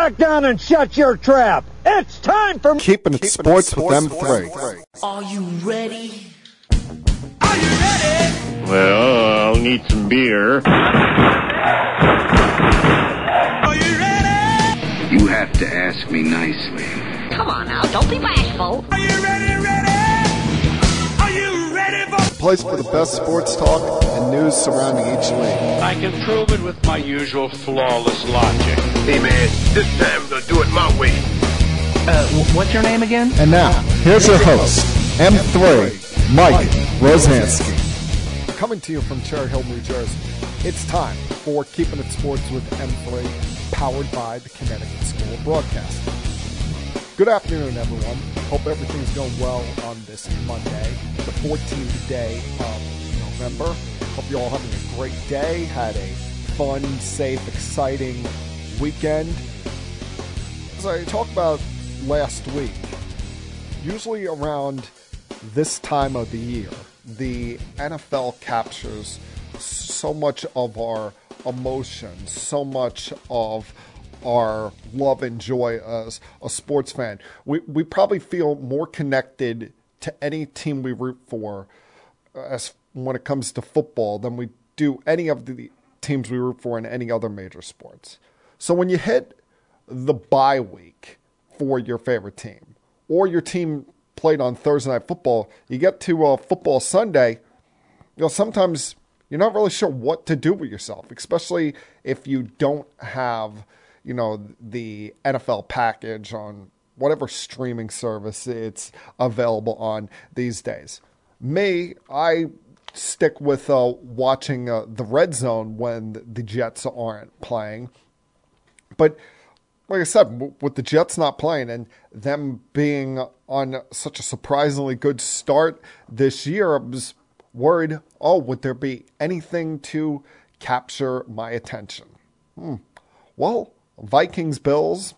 back down and shut your trap. It's time for Keeping it sports with M3. Are you ready? Are you ready? Well, I'll need some beer. Are you ready? You have to ask me nicely. Come on now, don't be bashful. Place for the best sports talk and news surrounding each league. I can prove it with my usual flawless logic. Hey man, this time they'll do it my way. Uh, what's your name again? And now, here's your host, M3, Mike Rozansky. Coming to you from Cherry Hill, New Jersey. It's time for Keeping It Sports with M3, powered by the Connecticut School of Broadcasting. Good afternoon, everyone. Hope everything's going well on this Monday, the 14th day of November. Hope you're all having a great day, had a fun, safe, exciting weekend. As I talked about last week, usually around this time of the year, the NFL captures so much of our emotions, so much of our love and joy as a sports fan. We, we probably feel more connected to any team we root for as when it comes to football than we do any of the teams we root for in any other major sports. So when you hit the bye week for your favorite team, or your team played on Thursday night football, you get to uh, football Sunday, you know sometimes you're not really sure what to do with yourself, especially if you don't have you know the NFL package on whatever streaming service it's available on these days. Me, I stick with uh, watching uh, the red zone when the Jets aren't playing. But like I said, with the Jets not playing and them being on such a surprisingly good start this year, I was worried oh, would there be anything to capture my attention? Hmm. Well, Vikings, Bills,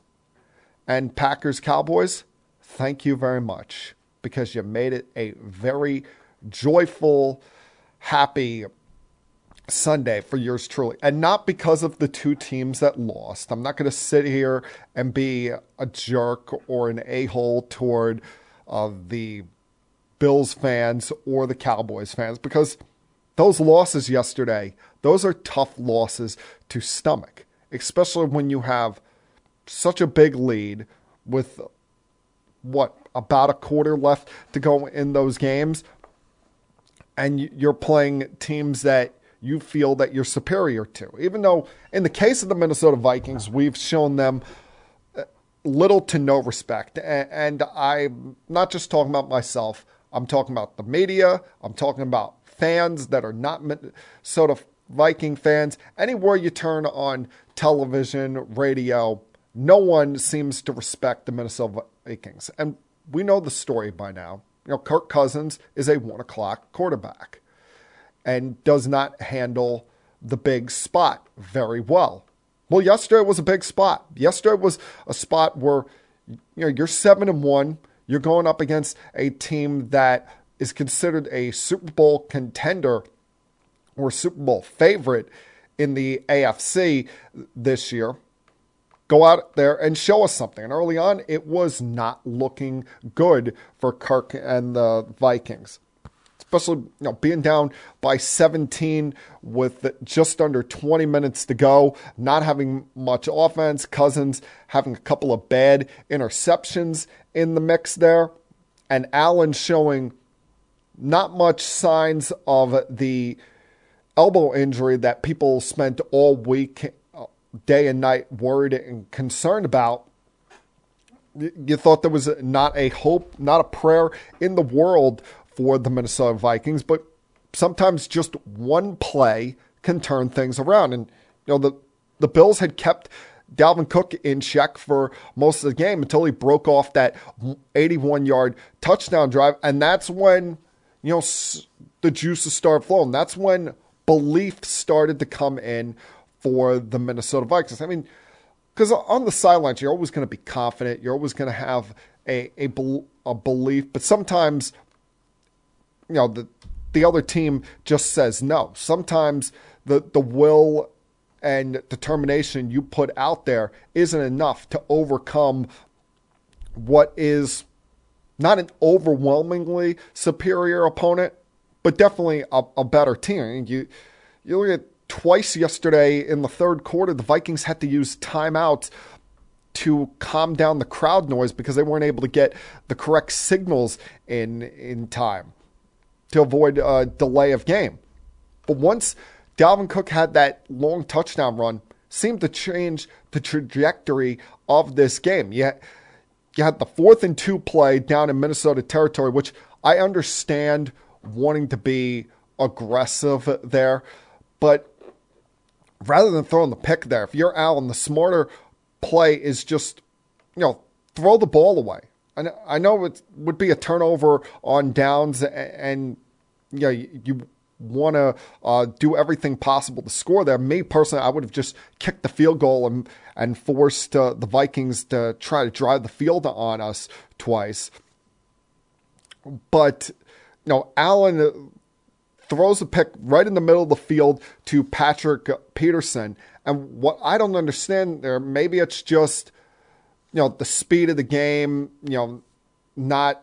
and Packers, Cowboys, thank you very much because you made it a very joyful, happy Sunday for yours truly. And not because of the two teams that lost. I'm not going to sit here and be a jerk or an a hole toward uh, the Bills fans or the Cowboys fans because those losses yesterday, those are tough losses to stomach, especially when you have such a big lead with what about a quarter left to go in those games and you're playing teams that you feel that you're superior to. Even though in the case of the Minnesota Vikings we've shown them uh, little to no respect. And I'm not just talking about myself. I'm talking about the media. I'm talking about fans that are not Minnesota Viking fans. Anywhere you turn on television radio no one seems to respect the Minnesota Vikings. And we know the story by now. You know, Kirk Cousins is a one o'clock quarterback and does not handle the big spot very well. Well, yesterday was a big spot. Yesterday was a spot where you know you're seven and one. You're going up against a team that is considered a Super Bowl contender or Super Bowl favorite in the AFC this year go out there and show us something. And early on, it was not looking good for Kirk and the Vikings. Especially, you know, being down by 17 with just under 20 minutes to go, not having much offense, Cousins having a couple of bad interceptions in the mix there, and Allen showing not much signs of the elbow injury that people spent all week day and night worried and concerned about. You thought there was not a hope, not a prayer in the world for the Minnesota Vikings, but sometimes just one play can turn things around. And you know the the Bills had kept Dalvin Cook in check for most of the game until he broke off that 81 yard touchdown drive, and that's when you know the juices started flowing. That's when belief started to come in for the Minnesota Vikings. I mean, because on the sidelines, you're always going to be confident. You're always going to have a, a, a belief, but sometimes, you know, the, the other team just says no. Sometimes the, the will and determination you put out there isn't enough to overcome what is not an overwhelmingly superior opponent, but definitely a, a better team. You you look at twice yesterday in the third quarter, the Vikings had to use timeouts to calm down the crowd noise because they weren't able to get the correct signals in in time to avoid a delay of game. But once Dalvin Cook had that long touchdown run, seemed to change the trajectory of this game. You you had the fourth and two play down in Minnesota territory, which I understand wanting to be aggressive there, but rather than throwing the pick there, if you're Allen, the smarter play is just, you know, throw the ball away. Know, I know it would be a turnover on downs, and, and you know, you want to uh, do everything possible to score there. Me personally, I would have just kicked the field goal and and forced uh, the Vikings to try to drive the field on us twice. But you know, Allen throws a pick right in the middle of the field to Patrick Peterson. And what I don't understand there, maybe it's just, you know, the speed of the game, you know, not,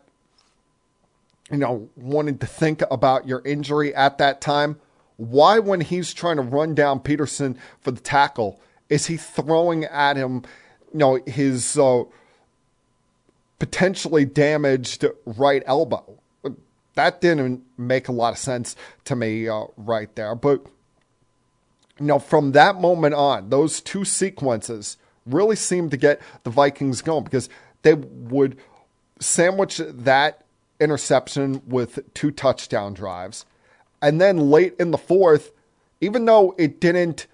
you know, wanting to think about your injury at that time. Why, when he's trying to run down Peterson for the tackle, is he throwing at him, you know, his uh, potentially damaged right elbow? That didn't make a lot of sense to me uh, right there. But you know, from that moment on, those two sequences really seemed to get the Vikings going because they would sandwich that interception with two touchdown drives. And then late in the fourth, even though it didn't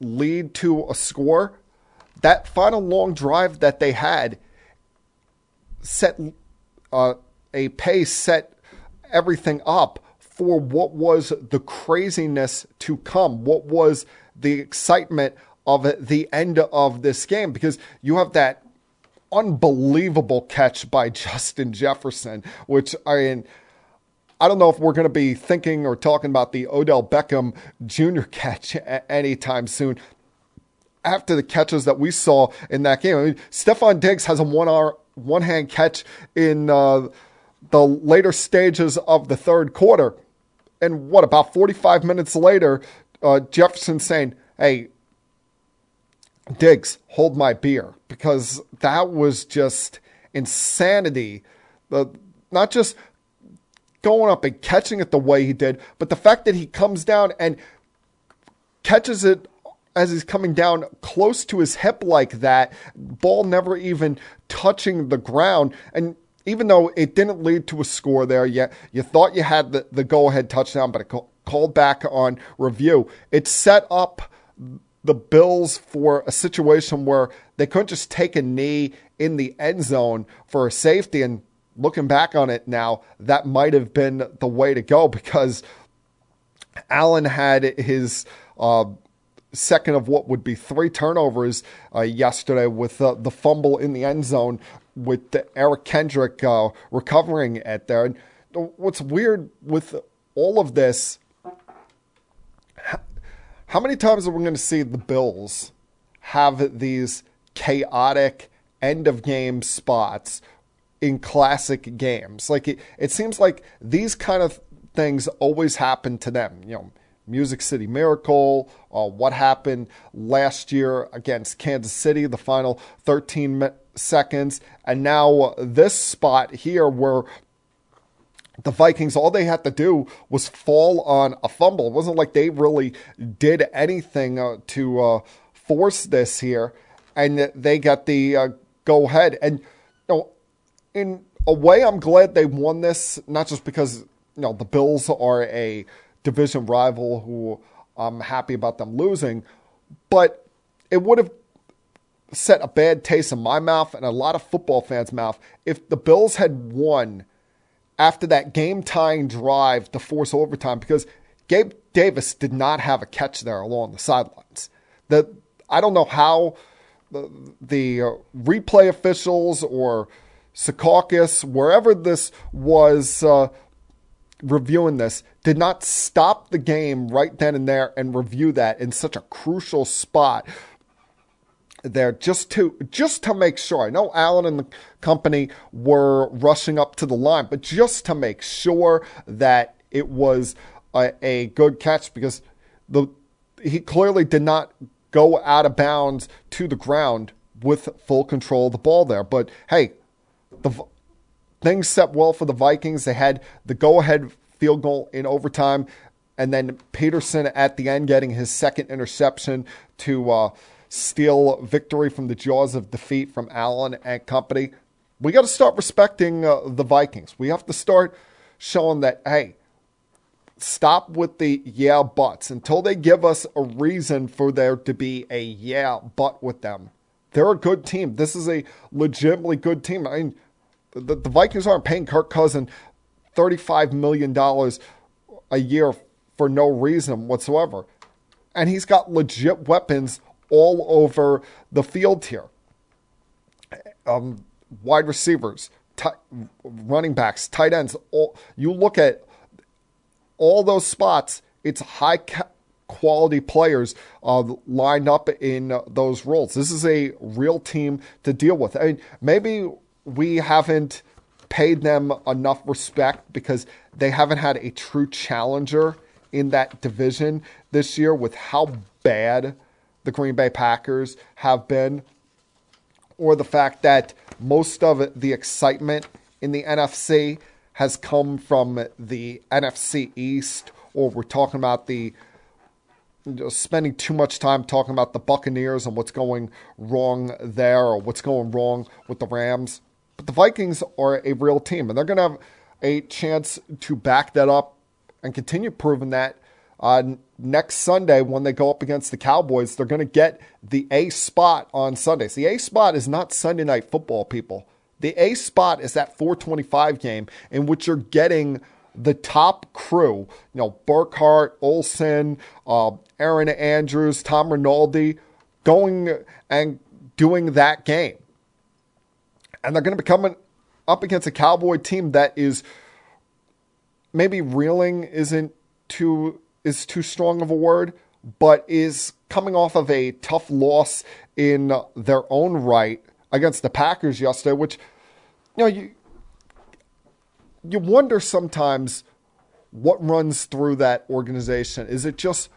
lead to a score, that final long drive that they had set uh, a pace set everything up for what was the craziness to come, what was the excitement of the end of this game, because you have that unbelievable catch by Justin Jefferson, which I mean, I don't know if we're going to be thinking or talking about the Odell Beckham Jr. catch anytime soon. After the catches that we saw in that game, I mean, Stefon Diggs has a one hour, one hand catch in uh, the later stages of the third quarter. And what, about 45 minutes later, uh, Jefferson saying, hey, Diggs, hold my beer. Because that was just insanity. The, not just going up and catching it the way he did, but the fact that he comes down and catches it as he's coming down close to his hip like that, ball never even touching the ground. And even though it didn't lead to a score there yet, you thought you had the, the go ahead touchdown, but it called back on review. It set up the Bills for a situation where they couldn't just take a knee in the end zone for a safety. And looking back on it now, that might have been the way to go because Allen had his. Uh, second of what would be three turnovers uh, yesterday with uh, the fumble in the end zone with Eric Kendrick uh, recovering at there. And what's weird with all of this, how many times are we going to see the Bills have these chaotic end of game spots in classic games? Like it, it seems like these kind of things always happen to them. You know, Music City Miracle, uh, what happened last year against Kansas City, the final 13 seconds, and now this spot here where the Vikings, all they had to do was fall on a fumble. It wasn't like they really did anything uh, to uh, force this here, and they got the uh, go ahead. And you know, in a way, I'm glad they won this, not just because you know the Bills are a division rival who I'm happy about them losing, but it would have set a bad taste in my mouth and a lot of football fans' mouth if the Bills had won after that game tying drive to force overtime because Gabe Davis did not have a catch there along the sidelines. The, I don't know how the, the uh, replay officials or Secaucus, wherever this was uh, reviewing this, did not stop the game right then and there and review that in such a crucial spot there just to just to make sure. I know Allen and the company were rushing up to the line, but just to make sure that it was a, a good catch because the he clearly did not go out of bounds to the ground with full control of the ball there. But hey, the things set well for the Vikings. They had the go-ahead field goal in overtime, and then Peterson at the end getting his second interception to uh, steal victory from the jaws of defeat from Allen and company. We got to start respecting uh, the Vikings. We have to start showing that hey, stop with the yeah buts until they give us a reason for there to be a yeah but with them. They're a good team. This is a legitimately good team. I mean, the, the Vikings aren't paying Kirk Cousin $35 million a year for no reason whatsoever. And he's got legit weapons all over the field here. Um, wide receivers, t- running backs, tight ends. All, you look at all those spots, it's high ca- quality players uh, lined up in those roles. This is a real team to deal with. I mean, maybe we haven't paid them enough respect because they haven't had a true challenger in that division this year with how bad the Green Bay Packers have been, or the fact that most of the excitement in the NFC has come from the NFC East, or we're talking about the spending too much time talking about the Buccaneers and what's going wrong there, or what's going wrong with the Rams. But the Vikings are a real team, and they're going to have a chance to back that up and continue proving that uh, next Sunday when they go up against the Cowboys. They're going to get the A spot on Sundays. The A spot is not Sunday night football, people. The A spot is that 425 game in which you're getting the top crew, you know, Burkhardt, Olsen, uh, Erin Andrews, Tom Rinaldi, going and doing that game. And they're going to be coming up against a Cowboy team that is maybe reeling isn't too is too strong of a word, but is coming off of a tough loss in their own right against the Packers yesterday, which you know you you wonder sometimes what runs through that organization. Is it just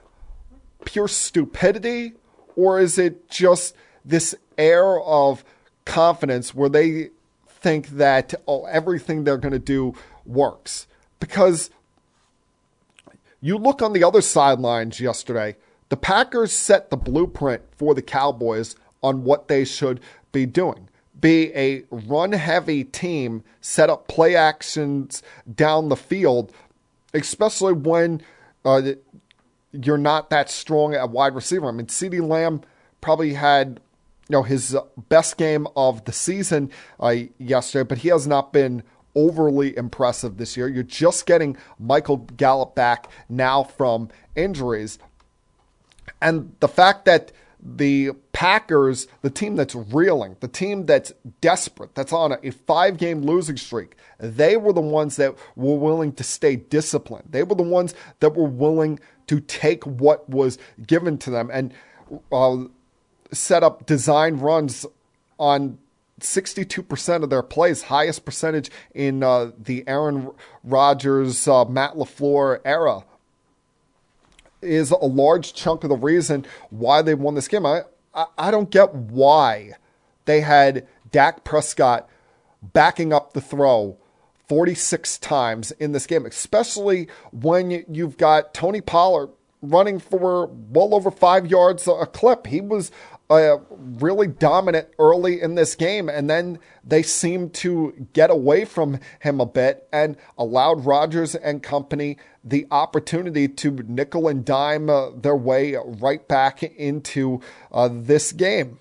pure stupidity, or is it just this air of confidence where they think that oh everything they're going to do works? Because you look on the other sidelines yesterday. The Packers set the blueprint for the Cowboys on what they should be doing be a run heavy team, set up play actions down the field, especially when uh, you're not that strong at wide receiver. I mean, CeeDee Lamb probably had you know his best game of the season uh, yesterday, but he has not been overly impressive this year. You're just getting Michael Gallup back now from injuries. And the fact that the Packers, the team that's reeling, the team that's desperate, that's on a, five game losing streak, they were the ones that were willing to stay disciplined. They were the ones that were willing to take what was given to them and uh, set up design runs on 62% of their plays, highest percentage in uh, the Aaron Rodgers, uh, Matt LaFleur era is a large chunk of the reason why they won this game. I, I, I don't get why they had Dak Prescott backing up the throw 46 times in this game, especially when you've got Tony Pollard running for well over five yards a clip. He was uh, really dominant early in this game, and then they seemed to get away from him a bit and allowed Rodgers and company the opportunity to nickel and dime uh, their way right back into uh, this game.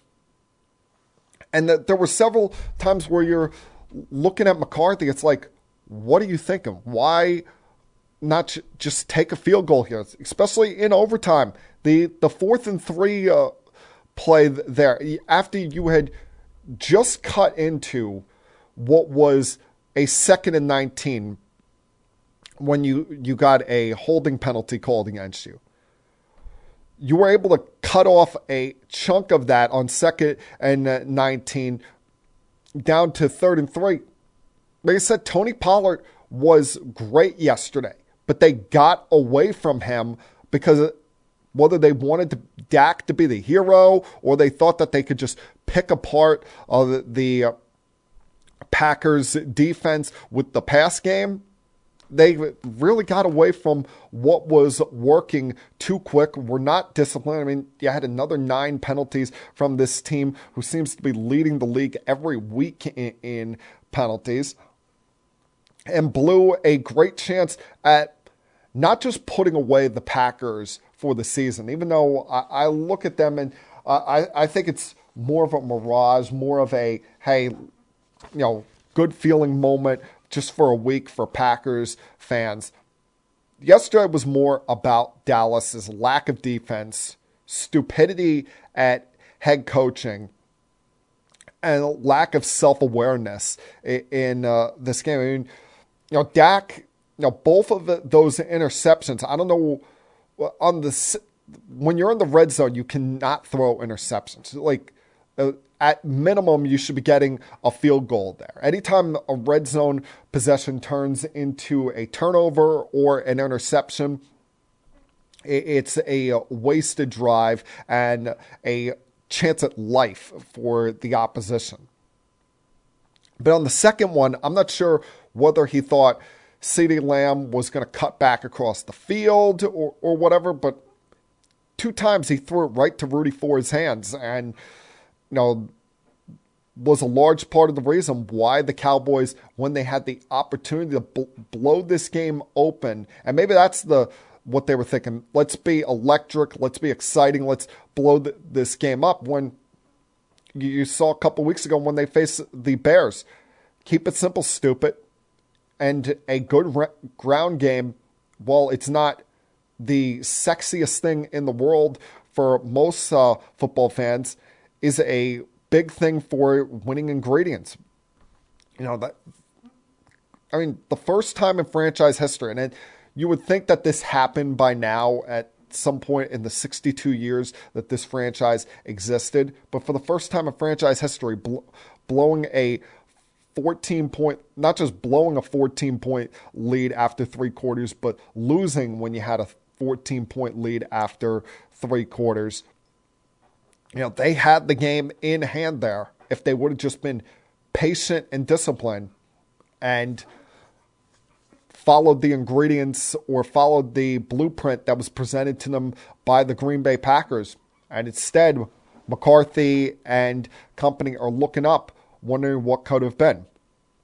And that there were several times where you're looking at McCarthy, it's like, what are you thinking? Why not just take a field goal here, especially in overtime? The the fourth and three uh, play there after you had just cut into what was a second and 19 when you, you got a holding penalty called against you. You were able to cut off a chunk of that on second and uh, 19 down to third and three. Like I said, Tony Pollard was great yesterday, but they got away from him because whether they wanted to, Dak to be the hero or they thought that they could just pick apart uh, the, the uh, Packers defense with the pass game, they really got away from what was working too quick. We're not disciplined. I mean, you had another nine penalties from this team who seems to be leading the league every week in, in penalties and blew a great chance at not just putting away the Packers for the season, even though I, I look at them and I, I think it's more of a mirage, more of a, hey, you know, good feeling moment just for a week for Packers fans. Yesterday was more about Dallas's lack of defense, stupidity at head coaching, and lack of self awareness in, in uh, this game. I mean, you know, Dak, you know, both of the, those interceptions. I don't know on the when you're in the red zone, you cannot throw interceptions. Like uh, at minimum, you should be getting a field goal there. Anytime a red zone possession turns into a turnover or an interception, it's a wasted drive and a chance at life for the opposition. But on the second one, I'm not sure whether he thought CeeDee Lamb was going to cut back across the field or, or whatever, but two times he threw it right to Rudy Ford's hands. And you know, was a large part of the reason why the Cowboys, when they had the opportunity to bl- blow this game open, and maybe that's the what they were thinking. Let's be electric. Let's be exciting. Let's blow the, this game up. When you saw a couple weeks ago when they faced the Bears, keep it simple, stupid, and a good re- ground game. while it's not the sexiest thing in the world for most uh, football fans is a big thing for winning ingredients. You know that. I mean, the first time in franchise history, and it, you would think that this happened by now at some point in the 62 years that this franchise existed, but for the first time in franchise history, bl- blowing a 14 point, not just blowing a 14 point lead after three quarters, but losing when you had a 14 point lead after three quarters you know, they had the game in hand there if they would have just been patient and disciplined and followed the ingredients or followed the blueprint that was presented to them by the Green Bay Packers. And instead, McCarthy and company are looking up, wondering what could have been.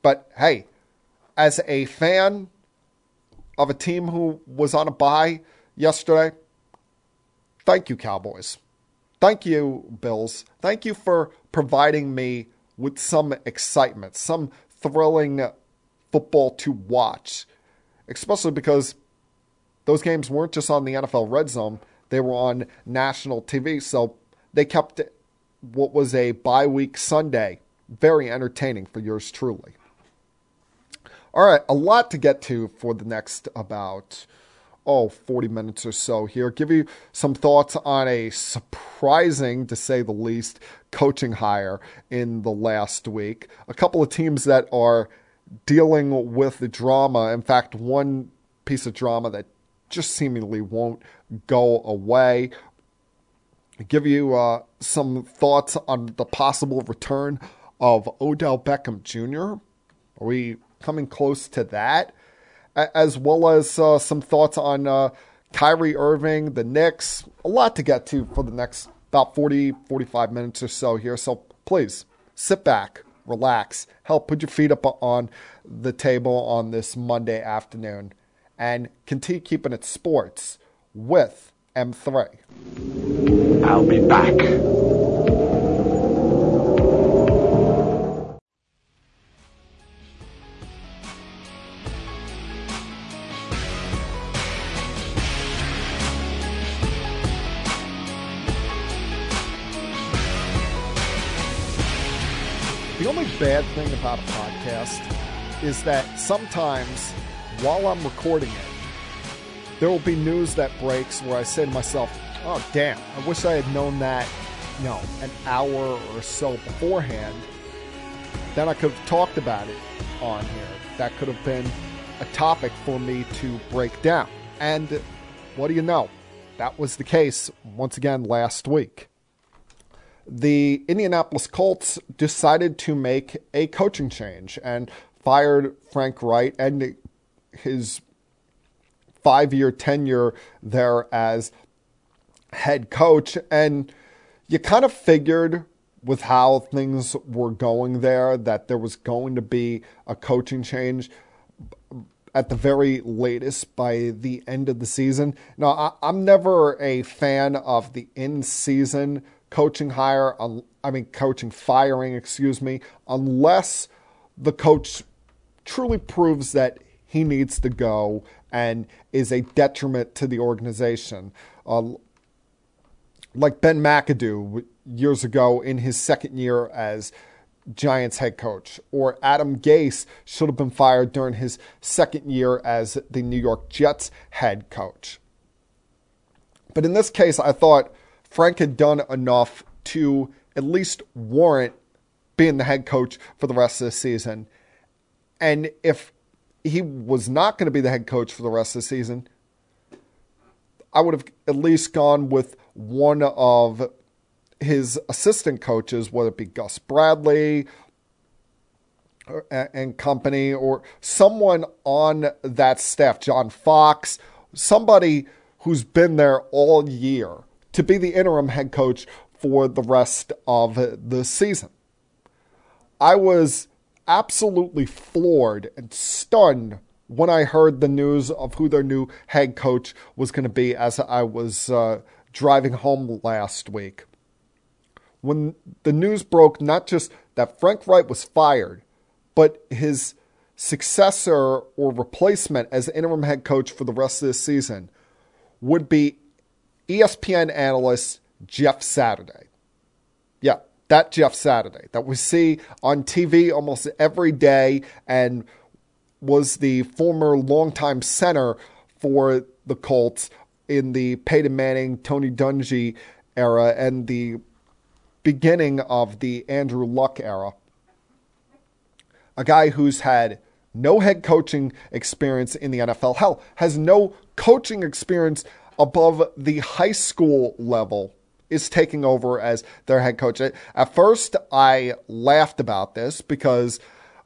But hey, as a fan of a team who was on a bye yesterday, thank you, Cowboys. Thank you, Bills. Thank you for providing me with some excitement, some thrilling football to watch, especially because those games weren't just on the NFL Red Zone, they were on national TV. So they kept what was a bye week Sunday very entertaining for yours truly. All right, a lot to get to for the next about oh, 40 minutes or so here. Give you some thoughts on a surprising, to say the least, coaching hire in the last week. A couple of teams that are dealing with the drama. In fact, one piece of drama that just seemingly won't go away. Give you uh, some thoughts on the possible return of Odell Beckham Jr. Are we coming close to that? as well as uh, some thoughts on uh, Kyrie Irving, the Knicks. A lot to get to for the next about 40, 45 minutes or so here. So please sit back, relax, help put your feet up on the table on this Monday afternoon, and continue keeping it sports with M3. I'll be back. Bad thing about a podcast is that sometimes while I'm recording it, there will be news that breaks where I say to myself, oh, damn, I wish I had known that, you know, an hour or so beforehand. Then I could have talked about it on here. That could have been a topic for me to break down. And what do you know? That was the case once again last week. The Indianapolis Colts decided to make a coaching change and fired Frank Reich and his five year tenure there as head coach. And you kind of figured with how things were going there that there was going to be a coaching change at the very latest by the end of the season. Now, I, am never a fan of the in season coaching hire, I mean, coaching firing, excuse me, unless the coach truly proves that he needs to go and is a detriment to the organization. Uh, like Ben McAdoo years ago in his second year as Giants head coach, or Adam Gase should have been fired during his second year as the New York Jets head coach. But in this case, I thought Frank had done enough to at least warrant being the head coach for the rest of the season. And if he was not going to be the head coach for the rest of the season, I would have at least gone with one of his assistant coaches, whether it be Gus Bradley and company, or someone on that staff, John Fox, somebody who's been there all year to be the interim head coach for the rest of the season. I was absolutely floored and stunned when I heard the news of who their new head coach was going to be as I was uh, driving home last week when the news broke not just that Frank Reich was fired, but his successor or replacement as interim head coach for the rest of this season would be ESPN analyst Jeff Saturday. Yeah, that Jeff Saturday that we see on TV almost every day and was the former longtime center for the Colts in the Peyton Manning, Tony Dungy era and the beginning of the Andrew Luck era. A guy who's had no head coaching experience in the NFL. Hell, has no coaching experience above the high school level is taking over as their head coach. At first, I laughed about this because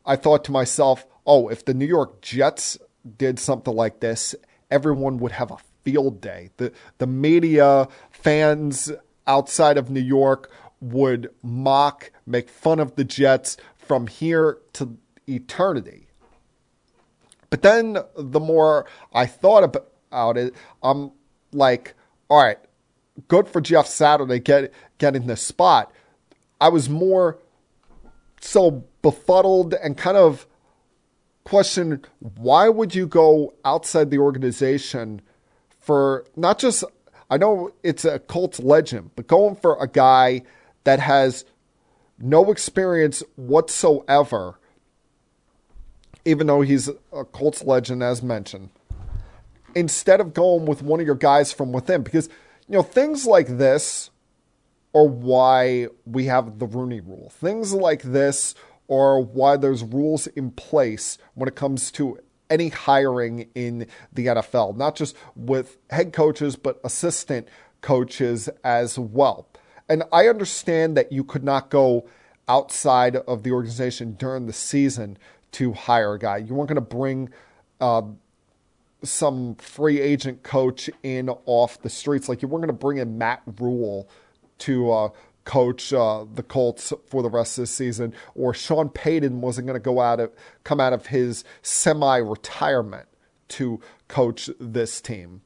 I thought to myself, oh, if the New York Jets did something like this, everyone would have a field day. The, the media, fans outside of New York would mock, make fun of the Jets from here to eternity. But then the more I thought about it, I'm like, all right, good for Jeff Saturday get, getting this spot. I was more so befuddled and kind of questioned why would you go outside the organization for not just I know it's a Colts legend, but going for a guy that has no experience whatsoever, even though he's a Colts legend, as mentioned, instead of going with one of your guys from within. Because, you know, things like this are why we have the Rooney rule. Things like this are why there's rules in place when it comes to any hiring in the NFL, not just with head coaches, but assistant coaches as well and I understand that you could not go outside of the organization during the season to hire a guy. You weren't going to bring uh, some free agent coach in off the streets. Like you weren't going to bring in Matt Rhule to uh, coach uh, the Colts for the rest of the season, or Sean Payton wasn't going to go out of come out of his semi-retirement to coach this team.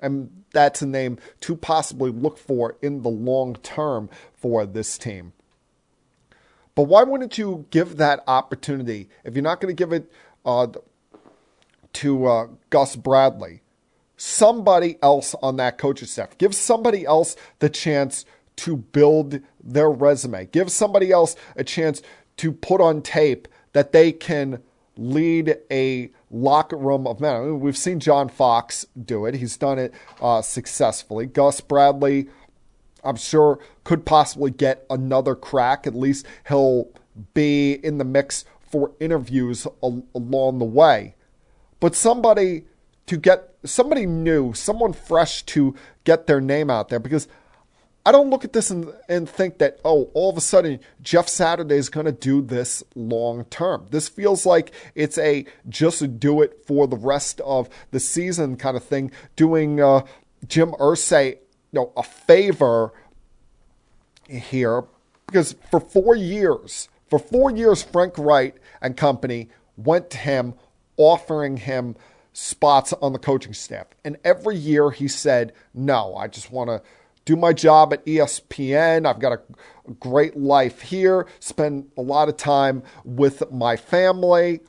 And that's a name to possibly look for in the long term for this team. But why wouldn't you give that opportunity if you're not going to give it uh, to uh, Gus Bradley? Somebody else on that coaching staff. Give somebody else the chance to build their resume. Give somebody else a chance to put on tape that they can lead a locker room of men. I mean, we've seen John Fox do it. He's done it uh, successfully. Gus Bradley, I'm sure, could possibly get another crack. At least he'll be in the mix for interviews al- along the way. But somebody to get somebody new, someone fresh to get their name out there. Because I don't look at this and, and think that, oh, all of a sudden Jeff Saturday is going to do this long term. This feels like it's a just do it for the rest of the season kind of thing, doing uh, Jim Irsay you know, a favor here. Because for four years, for four years, Frank Reich and company went to him offering him spots on the coaching staff. And every year he said, no, I just want to do my job at ESPN. I've got a great life here, spend a lot of time with my family.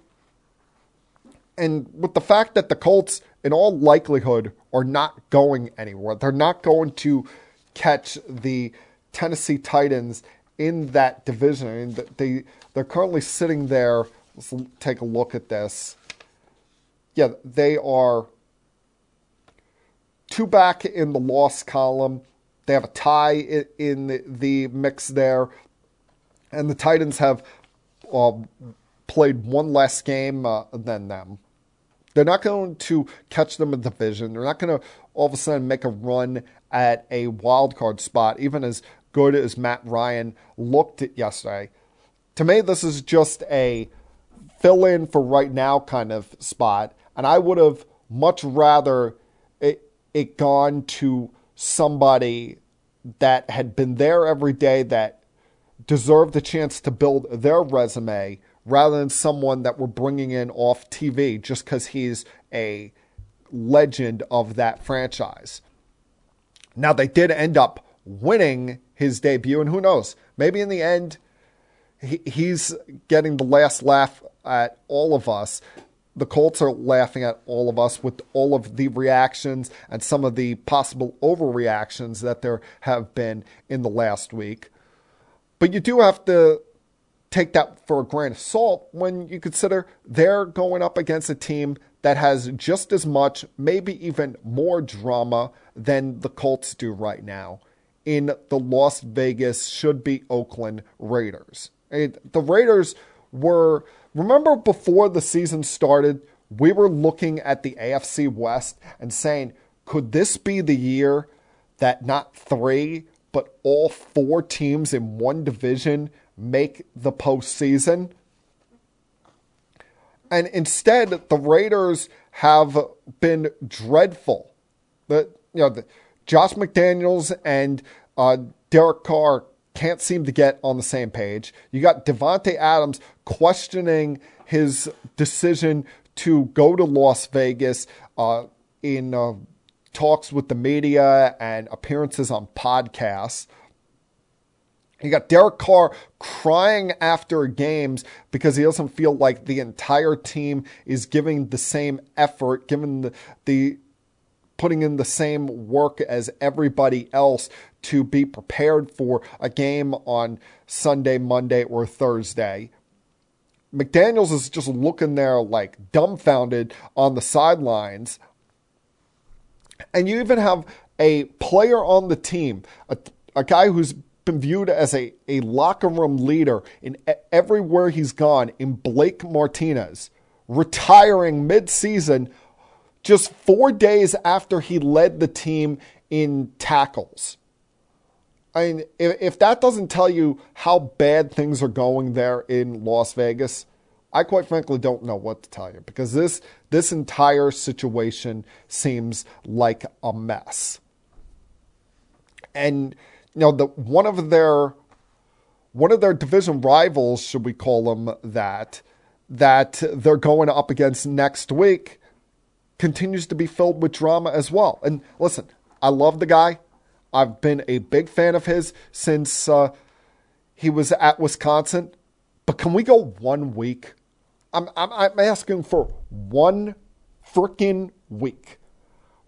And with the fact that the Colts, in all likelihood, are not going anywhere, they're not going to catch the Tennessee Titans in that division. I mean, they, they're currently sitting there. Let's take a look at this. Yeah, they are two back in the loss column. They have a tie in the mix there. And the Titans have uh, played one less game uh, than them. They're not going to catch them in the division. They're not going to all of a sudden make a run at a wild card spot, even as good as Matt Ryan looked at yesterday. To me, this is just a fill in for right now kind of spot. And I would have much rather it, it gone to somebody that had been there every day that deserved the chance to build their resume rather than someone that we're bringing in off TV just because he's a legend of that franchise. Now, they did end up winning his debut, and who knows? Maybe in the end, he, he's getting the last laugh at all of us the Colts are laughing at all of us with all of the reactions and some of the possible overreactions that there have been in the last week. But you do have to take that for a grain of salt when you consider they're going up against a team that has just as much, maybe even more drama than the Colts do right now in the Las Vegas, should be Oakland Raiders. The Raiders were Remember before the season started, we were looking at the AFC West and saying, could this be the year that not three, but all four teams in one division make the postseason? And instead, the Raiders have been dreadful. The you know the, Josh McDaniels and uh, Derek Carr can't seem to get on the same page. You got Davante Adams questioning his decision to go to Las Vegas uh, in uh, talks with the media and appearances on podcasts. You got Derek Carr crying after games because he doesn't feel like the entire team is giving the same effort, given the, the putting in the same work as everybody else to be prepared for a game on Sunday, Monday, or Thursday. McDaniels is just looking there like dumbfounded on the sidelines. And you even have a player on the team, a, a guy who's been viewed as a, a locker room leader in everywhere he's gone in Blake Martinez, retiring midseason just four days after he led the team in tackles. I mean, if, if that doesn't tell you how bad things are going there in Las Vegas, I quite frankly don't know what to tell you because this this entire situation seems like a mess. And you know, the one of their one of their division rivals, should we call them that, that they're going up against next week continues to be filled with drama as well. And listen, I love the guy. I've been a big fan of his since uh, he was at Wisconsin. But can we go one week? I'm, I'm, I'm asking for one freaking week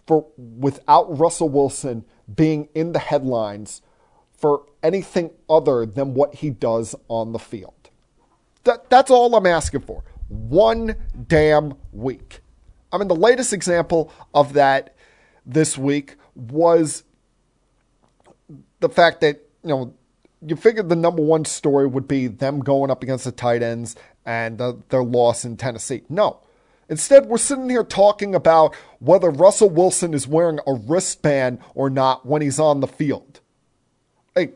for without Russell Wilson being in the headlines for anything other than what he does on the field. That, that's all I'm asking for. One damn week. I mean, the latest example of that this week was the fact that, you know, you figured the number one story would be them going up against the Titans and uh, their loss in Tennessee. No. Instead, we're sitting here talking about whether Russell Wilson is wearing a wristband or not when he's on the field. Hey,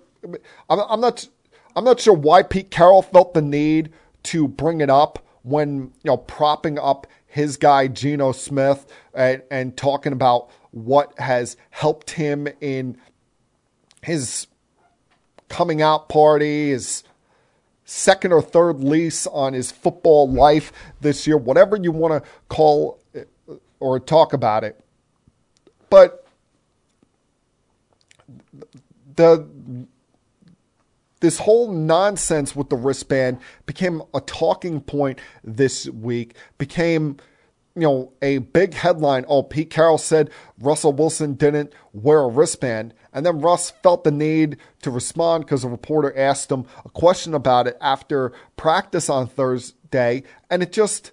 I'm, I'm not. I'm not sure why Pete Carroll felt the need to bring it up when you know propping up his guy Geno Smith and, and talking about what has helped him in his coming out party, his second or third lease on his football life this year, whatever you want to call it or talk about it. But the this whole nonsense with the wristband became a talking point this week, became you know, a big headline. Oh, Pete Carroll said Russell Wilson didn't wear a wristband. And then Russ felt the need to respond because a reporter asked him a question about it after practice on Thursday. And it just,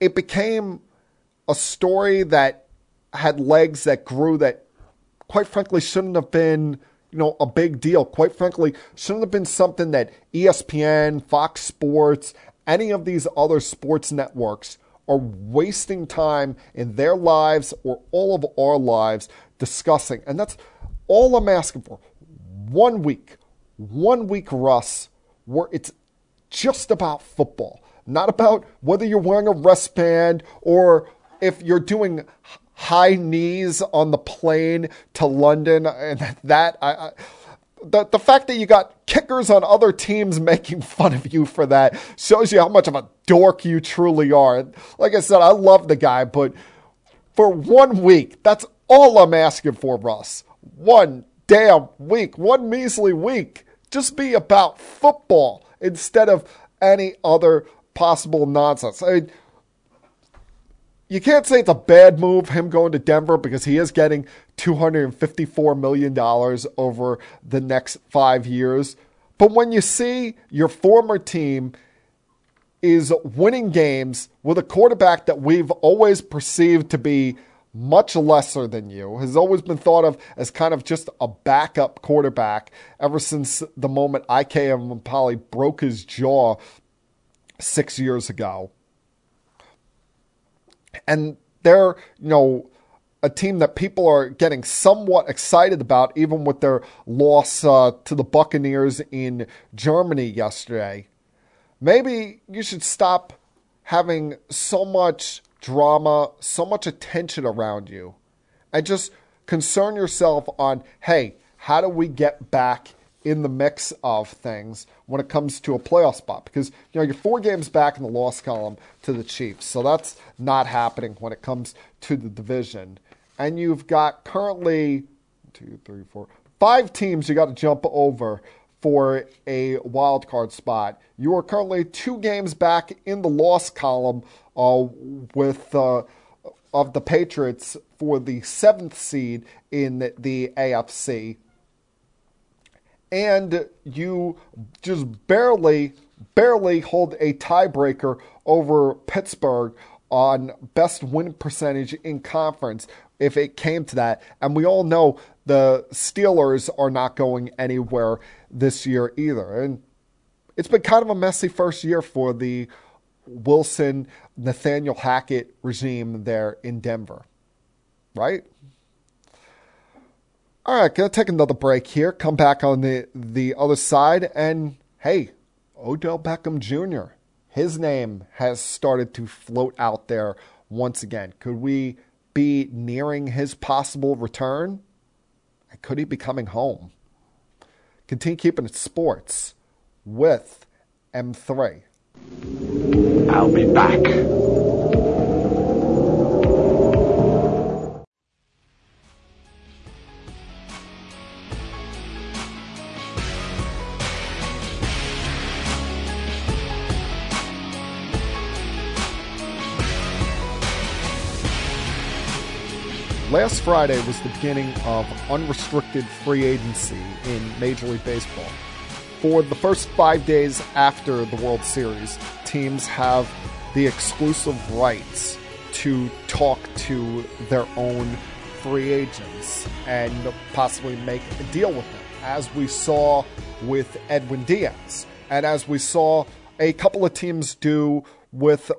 it became a story that had legs that grew that, quite frankly, shouldn't have been, you know, a big deal. Quite frankly, shouldn't have been something that ESPN, Fox Sports, any of these other sports networks are wasting time in their lives or all of our lives discussing. And that's all I'm asking for. One week, one week, Russ, where it's just about football, not about whether you're wearing a wristband or if you're doing high knees on the plane to London. And that, I, I the, the fact that you got kickers on other teams making fun of you for that shows you how much of a dork you truly are. Like I said, I love the guy, but for one week, that's all I'm asking for, Russ. One damn week, one measly week. Just be about football instead of any other possible nonsense. I mean, you can't say it's a bad move, him going to Denver, because he is getting $254 million over the next five years. But when you see your former team is winning games with a quarterback that we've always perceived to be much lesser than you, has always been thought of as kind of just a backup quarterback ever since the moment IK Enemkpali broke his jaw six years ago. And they're, you know, a team that people are getting somewhat excited about, even with their loss uh, to the Buccaneers in Germany yesterday. Maybe you should stop having so much drama, so much attention around you, and just concern yourself on hey, how do we get back in the mix of things when it comes to a playoff spot because you know you're four games back in the loss column to the Chiefs, so that's not happening when it comes to the division and you've got currently two, three, four, five teams you got to jump over for a wild card spot. You are currently two games back in the loss column uh, with uh, of the Patriots for the seventh seed in the AFC, and you just barely, barely hold a tiebreaker over Pittsburgh on best win percentage in conference if it came to that. And we all know the Steelers are not going anywhere this year either. And it's been kind of a messy first year for the Wilson Nathaniel Hackett regime there in Denver. Right? All right, gonna take another break here. Come back on the the other side, and hey, Odell Beckham Jr. His name has started to float out there once again. Could we be nearing his possible return? Could he be coming home? Continue keeping it sports with M3. I'll be back. Last Friday was the beginning of unrestricted free agency in Major League Baseball. For the first five days after the World Series, teams have the exclusive rights to talk to their own free agents and possibly make a deal with them, as we saw with Edwin Diaz, and as we saw a couple of teams do with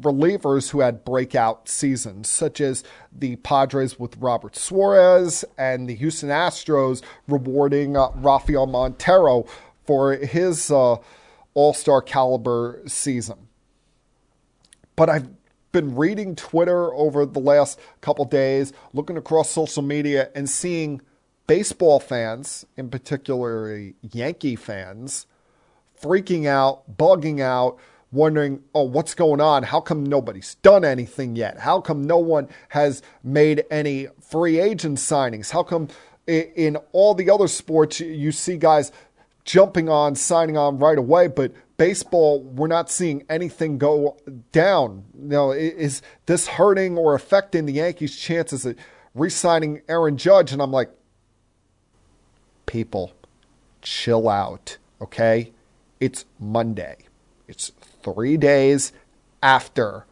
relievers who had breakout seasons, such as the Padres with Robert Suarez and the Houston Astros rewarding uh, Rafael Montero for his uh, all star caliber season. But I've been reading Twitter over the last couple days, looking across social media, and seeing baseball fans, in particular Yankee fans, freaking out, bugging out, wondering, oh, what's going on? How come nobody's done anything yet? How come no one has made any free agent signings? How come in all the other sports you see guys jumping on, signing on right away, but baseball, we're not seeing anything go down. You know, is this hurting or affecting the Yankees' chances of re-signing Aaron Judge? And I'm like, people, chill out, okay? It's Monday. It's three days after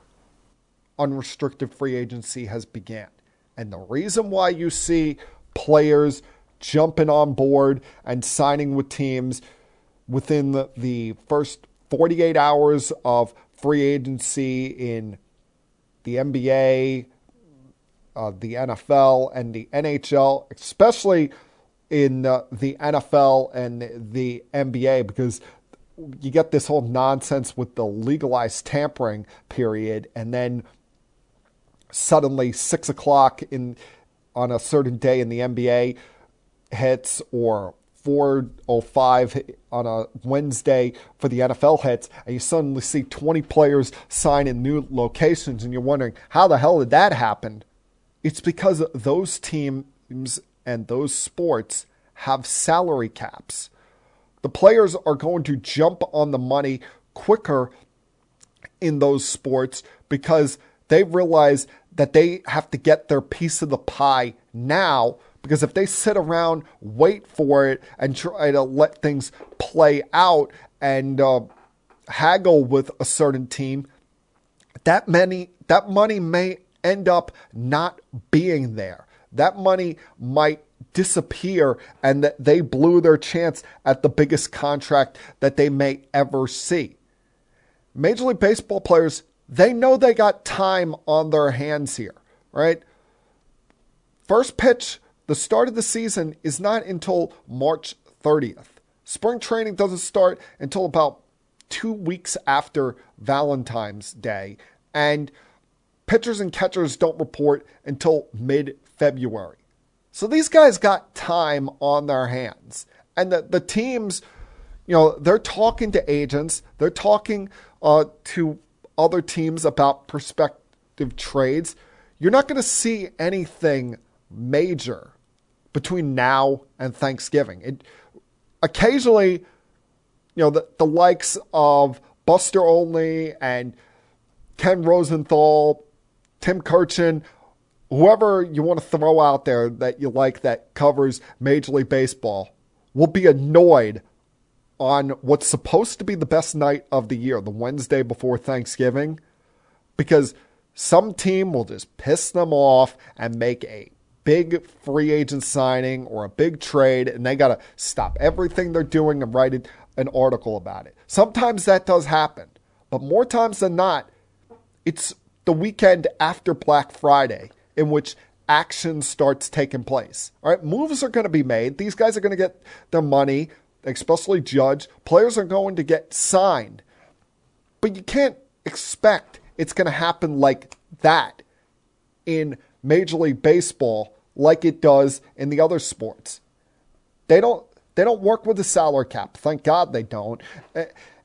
unrestricted free agency has began. And the reason why you see players jumping on board and signing with teams within the, the first 48 hours of free agency in the NBA, uh, the NFL, and the NHL, especially in uh, the NFL and the NBA, because you get this whole nonsense with the legalized tampering period, and then suddenly six o'clock in on a certain day in the NBA hits or 405 on a Wednesday for the NFL hits, and you suddenly see 20 players sign in new locations, and you're wondering, how the hell did that happen? It's because those teams and those sports have salary caps. The players are going to jump on the money quicker in those sports because they realize that they have to get their piece of the pie now because if they sit around, wait for it, and try to let things play out and uh, haggle with a certain team, that many that money may end up not being there. That money might disappear and that they blew their chance at the biggest contract that they may ever see. Major League Baseball players, they know they got time on their hands here, right? First pitch the start of the season is not until March 30th. Spring training doesn't start until about two weeks after Valentine's Day, and pitchers and catchers don't report until mid February. So these guys got time on their hands. And the, the teams, you know, they're talking to agents, they're talking uh, to other teams about prospective trades. You're not going to see anything major between now and Thanksgiving. It occasionally, you know, the, the likes of Buster Olney and Ken Rosenthal, Tim Kurkjian, whoever you want to throw out there that you like that covers Major League Baseball will be annoyed on what's supposed to be the best night of the year, the Wednesday before Thanksgiving, because some team will just piss them off and make a big free agent signing or a big trade, and they got to stop everything they're doing and write an article about it. Sometimes that does happen, but more times than not, it's the weekend after Black Friday in which action starts taking place. All right, moves are going to be made. These guys are going to get their money, especially Judge. Players are going to get signed. But you can't expect it's going to happen like that in Major League Baseball like it does in the other sports. They don't they don't work with the salary cap. Thank God they don't.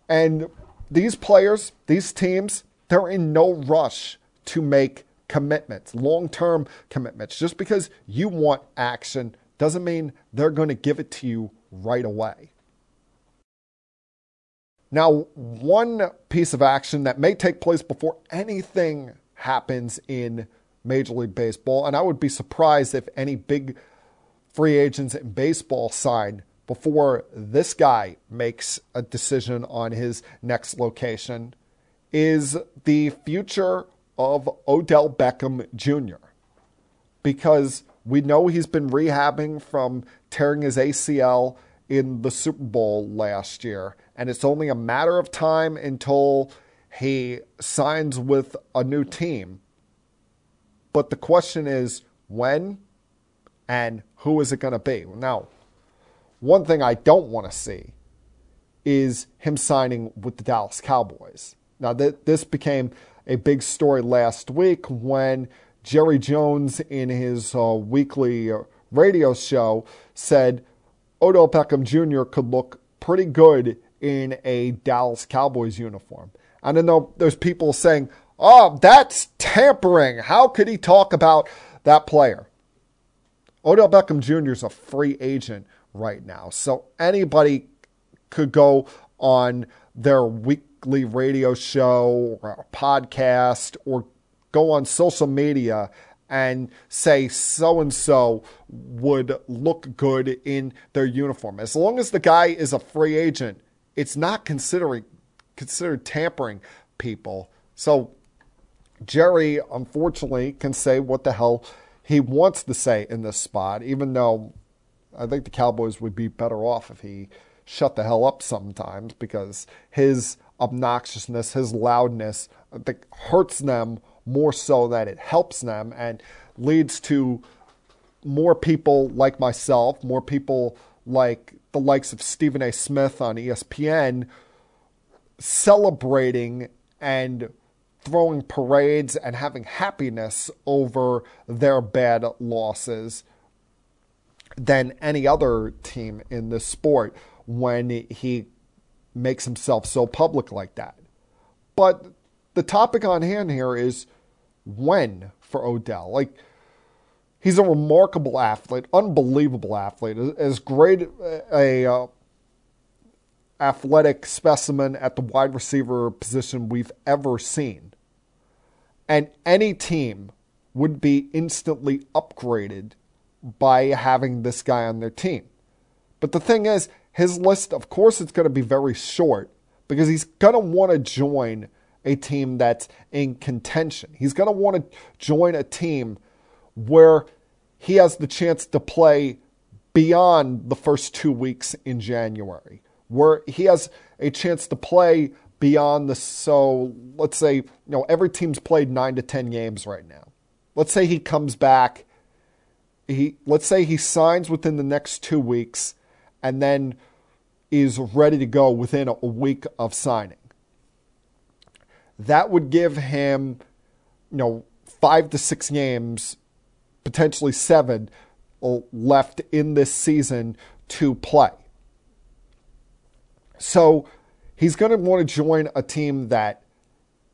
And these players, these teams, they're in no rush to make commitments, long-term commitments. Just because you want action doesn't mean they're going to give it to you right away. Now, one piece of action that may take place before anything happens in Major League Baseball. And I would be surprised if any big free agents in baseball sign before this guy makes a decision on his next location is the future of Odell Beckham Jr. Because we know he's been rehabbing from tearing his ACL in the Super Bowl last year, and it's only a matter of time until he signs with a new team. But the question is when and who is it going to be? Now, one thing I don't want to see is him signing with the Dallas Cowboys. Now, th- this became a big story last week when Jerry Jones, in his uh, weekly uh, radio show, said Odell Beckham Jr. could look pretty good in a Dallas Cowboys uniform. I don't know, there's people saying, oh, that's tampering. How could he talk about that player? Odell Beckham Jr. is a free agent right now. So anybody could go on their weekly radio show or podcast or go on social media and say so and so would look good in their uniform. As long as the guy is a free agent, it's not considering considered tampering people. So Jerry unfortunately can say what the hell he wants to say in this spot, even though I think the Cowboys would be better off if he shut the hell up sometimes because his obnoxiousness, his loudness, that hurts them more so that it helps them and leads to more people like myself, more people like the likes of Stephen A. Smith on ESPN celebrating and throwing parades and having happiness over their bad losses than any other team in this sport when he makes himself so public like that. But the topic on hand here is when for Odell. Like, he's a remarkable athlete, unbelievable athlete, as great a uh, athletic specimen at the wide receiver position we've ever seen. And any team would be instantly upgraded by having this guy on their team. But the thing is, his list, of course, it's going to be very short because he's going to want to join a team that's in contention. He's going to want to join a team where he has the chance to play beyond the first two weeks in January, where he has a chance to play beyond the so let's say you know every team's played 9 to 10 games right now. Let's say he comes back he let's say he signs within the next 2 weeks and then is ready to go within a week of signing. That would give him you know 5 to 6 games potentially 7 uh, left in this season to play. So he's going to want to join a team that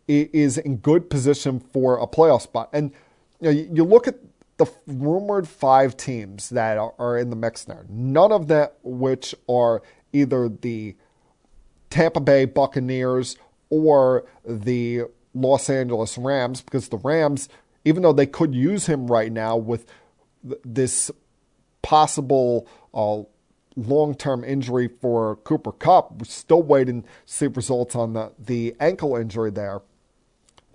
is in good position for a playoff spot. And you, know, you look at the rumored five teams that are in the mix there, none of them which are either the Tampa Bay Buccaneers or the Los Angeles Rams, because the Rams, even though they could use him right now with this possible uh, long term injury for Cooper Kupp, We're still waiting to see results on the, the ankle injury there.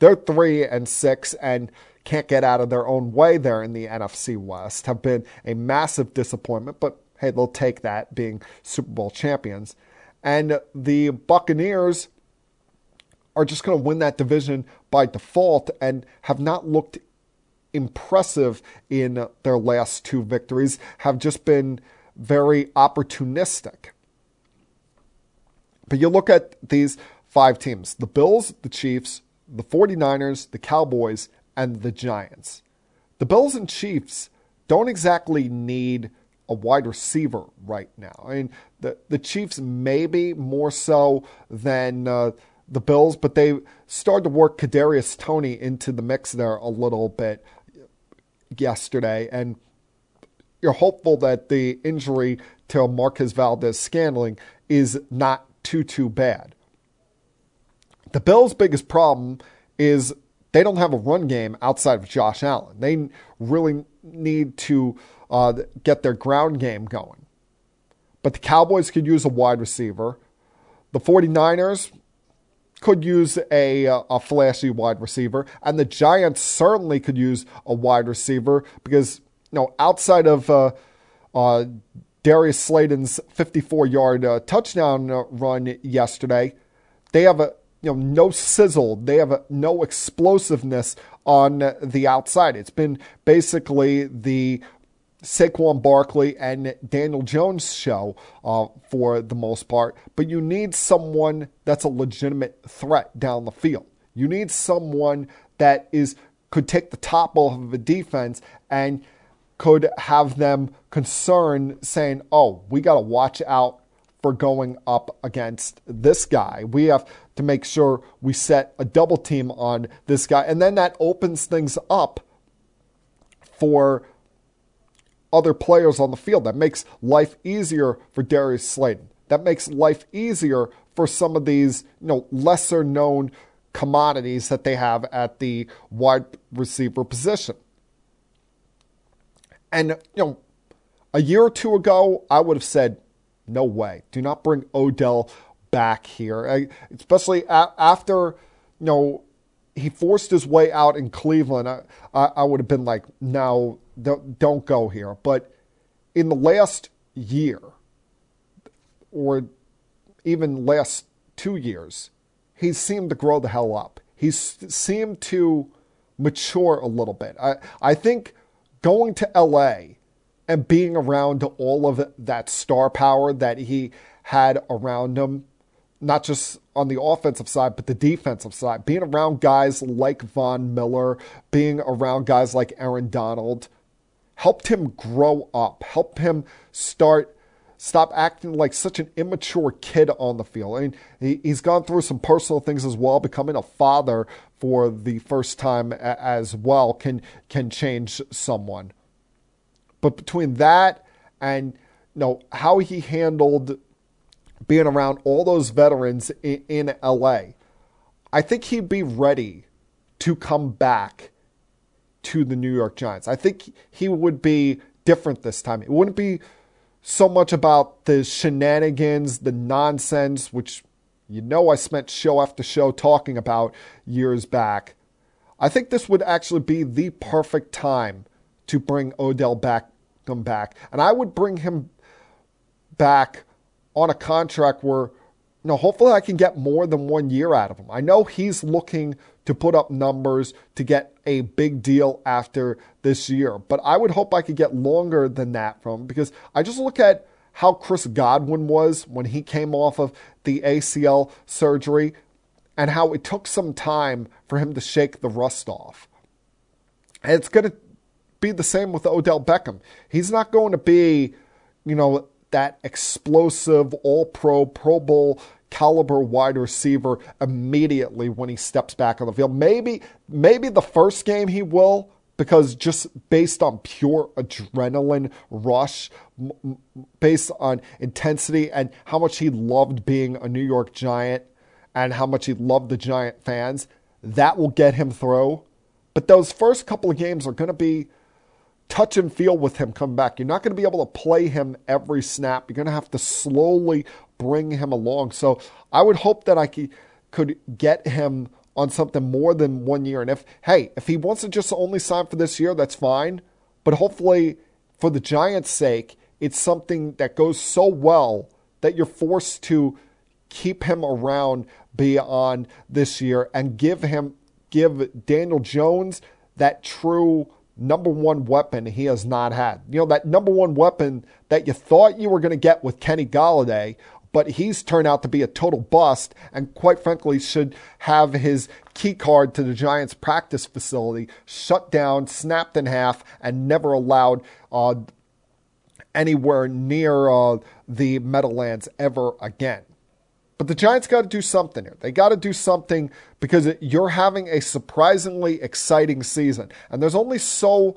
They're three and six and can't get out of their own way there in the NFC West. Have been a massive disappointment, but hey, they'll take that being Super Bowl champions. And the Buccaneers are just going to win that division by default and have not looked impressive in their last two victories, have just been very opportunistic. But you look at these five teams the Bills, the Chiefs, the 49ers, the Cowboys, and the Giants. The Bills and Chiefs don't exactly need a wide receiver right now. I mean, the, the Chiefs maybe more so than uh, the Bills, but they started to work Kadarius Toney into the mix there a little bit yesterday, and you're hopeful that the injury to Marquez Valdes-Scantling is not too, too bad. The Bills' biggest problem is they don't have a run game outside of Josh Allen. They really need to uh, get their ground game going. But the Cowboys could use a wide receiver. The 49ers, could use a, a flashy wide receiver, and the Giants certainly could use a wide receiver because you know outside of uh, uh, Darius Slayton's 54 yard uh, touchdown run yesterday, they have a you know no sizzle, they have a, no explosiveness on the outside. It's been basically the Saquon Barkley and Daniel Jones show uh, for the most part, but you need someone that's a legitimate threat down the field. You need someone that is could take the top off of a defense and could have them concerned saying, "Oh, we got to watch out for going up against this guy. We have to make sure we set a double team on this guy." And then that opens things up for other players on the field. That makes life easier for Darius Slayton. That makes life easier for some of these, you know, lesser known commodities that they have at the wide receiver position. And, you know, a year or two ago, I would have said, no way. Do not bring Odell back here. Especially a- after, you know, he forced his way out in Cleveland. I, I, I would have been like, no, don't, don't go here. But in the last year, or even last two years, he seemed to grow the hell up. He seemed to mature a little bit. I, I think going to LA and being around all of that star power that he had around him, not just on the offensive side, but the defensive side, being around guys like Von Miller, being around guys like Aaron Donald, helped him grow up, helped him start stop acting like such an immature kid on the field. I mean, he, he's gone through some personal things as well. Becoming a father for the first time as well can can change someone. But between that and you know how he handled being around all those veterans in, in LA, I think he'd be ready to come back to the New York Giants. I think he would be different this time. It wouldn't be so much about the shenanigans, the nonsense, which you know I spent show after show talking about years back. I think this would actually be the perfect time to bring Odell back come back. And I would bring him back on a contract where you know, hopefully I can get more than one year out of him. I know he's looking to put up numbers to get a big deal after this year. But I would hope I could get longer than that from him because I just look at how Chris Godwin was when he came off of the ACL surgery and how it took some time for him to shake the rust off. And it's going to be the same with Odell Beckham. He's not going to be, you know, that explosive all pro, Pro Bowl caliber wide receiver immediately when he steps back on the field. Maybe maybe the first game he will because just based on pure adrenaline rush, based on intensity and how much he loved being a New York Giant and how much he loved the Giant fans, that will get him through. But those first couple of games are going to be touch and feel with him come back. You're not going to be able to play him every snap. You're going to have to slowly bring him along. So I would hope that I could get him on something more than one year. And if, hey, if he wants to just only sign for this year, that's fine. But hopefully, for the Giants' sake, it's something that goes so well that you're forced to keep him around beyond this year and give him, give Daniel Jones that true number one weapon he has not had. You know, that number one weapon that you thought you were going to get with Kenny Golladay but he's turned out to be a total bust and quite frankly should have his key card to the Giants practice facility shut down, snapped in half, and never allowed uh, anywhere near uh, the Meadowlands ever again. But the Giants got to do something here. They got to do something because you're having a surprisingly exciting season. And there's only so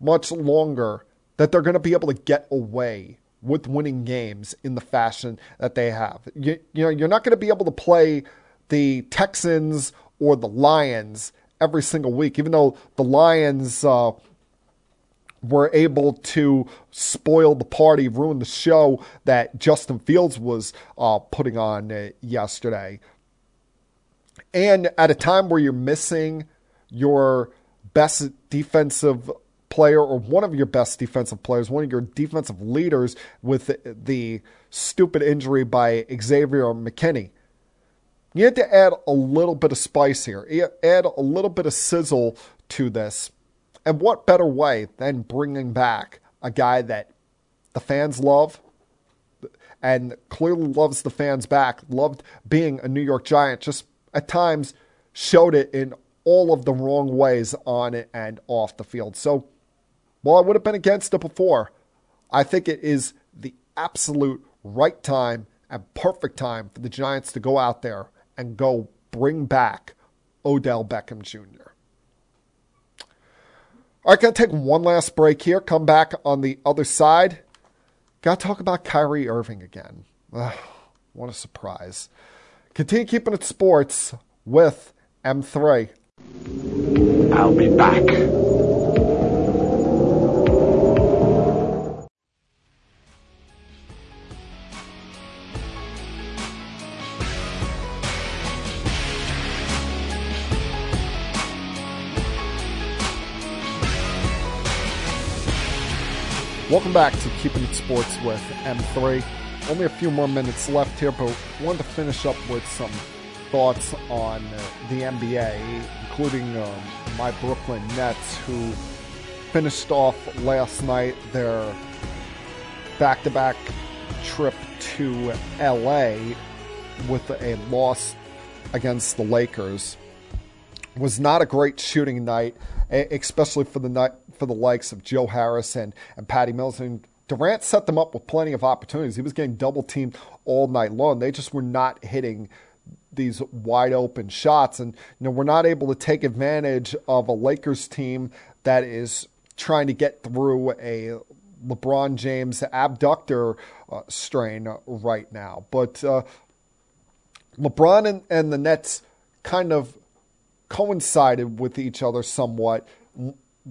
much longer that they're going to be able to get away with winning games in the fashion that they have. You, you know, you're not going to be able to play the Texans or the Lions every single week, even though the Lions uh, were able to spoil the party, ruin the show that Justin Fields was uh, putting on yesterday. And at a time where you're missing your best defensive player or one of your best defensive players, one of your defensive leaders with the, the stupid injury by Xavier McKinney. You had to add a little bit of spice here, add a little bit of sizzle to this. And what better way than bringing back a guy that the fans love and clearly loves the fans back, loved being a New York Giant, just at times showed it in all of the wrong ways on it and off the field. So while I would have been against it before, I think it is the absolute right time and perfect time for the Giants to go out there and go bring back Odell Beckham Jr. All right, going to take one last break here. Come back on the other side. Got to talk about Kyrie Irving again. Ugh, what a surprise. Continue keeping it sports with M3. I'll be back. Welcome back to Keeping It Sports with M3. Only a few more minutes left here, but wanted to finish up with some thoughts on uh, the NBA, including um, my Brooklyn Nets, who finished off last night their back to back trip to LA with a loss against the Lakers. Was not a great shooting night, especially for the night for the likes of Joe Harris and, and Patty Mills. And Durant set them up with plenty of opportunities. He was getting double teamed all night long. They just were not hitting these wide open shots. And you know, we're not able to take advantage of a Lakers team that is trying to get through a LeBron James abductor uh, strain right now. But uh, LeBron and, and the Nets kind of coincided with each other somewhat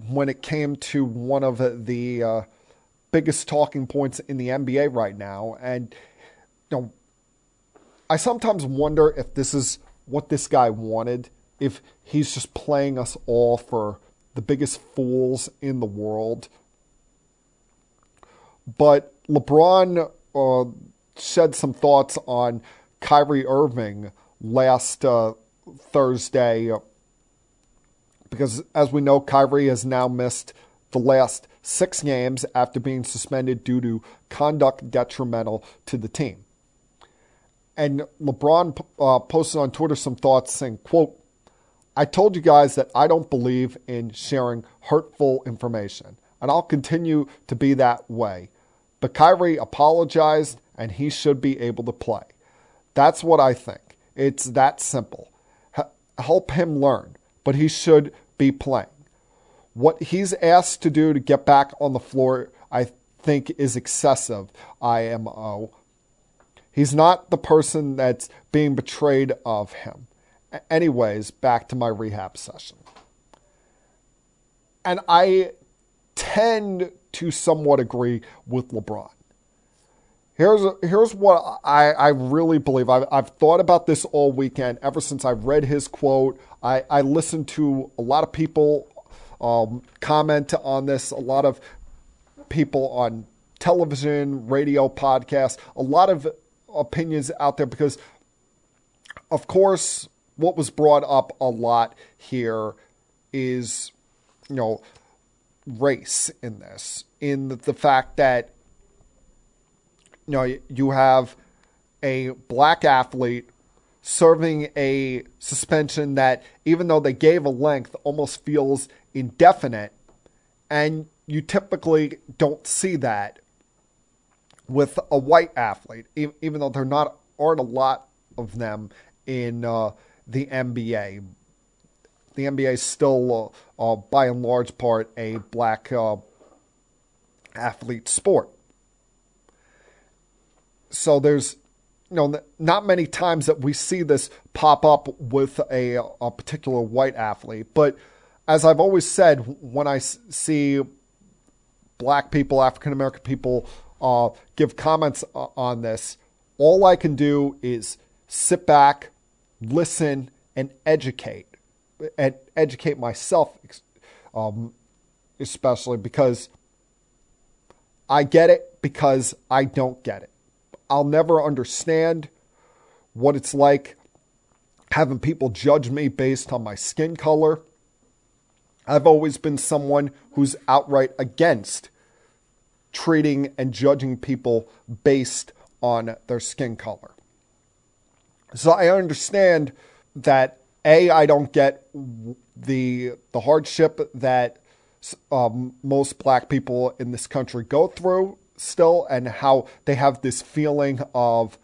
when it came to one of the uh, biggest talking points in the NBA right now. And, you know, I sometimes wonder if this is what this guy wanted, if he's just playing us all for the biggest fools in the world. But LeBron uh, shed some thoughts on Kyrie Irving last uh, Thursday because as we know, Kyrie has now missed the last six games after being suspended due to conduct detrimental to the team. And LeBron uh, posted on Twitter some thoughts saying, quote, I told you guys that I don't believe in sharing hurtful information, and I'll continue to be that way. But Kyrie apologized, and he should be able to play. That's what I think. It's that simple. H- help him learn but he should be playing. What he's asked to do to get back on the floor, I think, is excessive. IMO. He's not the person that's being betrayed of him. Anyways, back to my rehab session. And I tend to somewhat agree with LeBron. Here's here's what I, I really believe. I've, I've thought about this all weekend ever since I read his quote. I, I listened to a lot of people um, comment on this, a lot of people on television, radio, podcasts. a lot of opinions out there because, of course, what was brought up a lot here is, you know, race in this, in the, the fact that you know, you have a black athlete serving a suspension that, even though they gave a length, almost feels indefinite. And you typically don't see that with a white athlete, even though there not aren't a lot of them in uh, the NBA. The NBA is still, uh, uh, by and large part, a black uh, athlete sport so there's you know not many times that we see this pop up with a, a particular white athlete but as i've always said when I see black people african american people uh, give comments on this all i can do is sit back listen and educate and educate myself, um, especially because I get it because I don't get it. I'll never understand what it's like having people judge me based on my skin color. I've always been someone who's outright against treating and judging people based on their skin color. So I understand that a I don't get the the hardship that um, most black people in this country go through still, and how they have this feeling of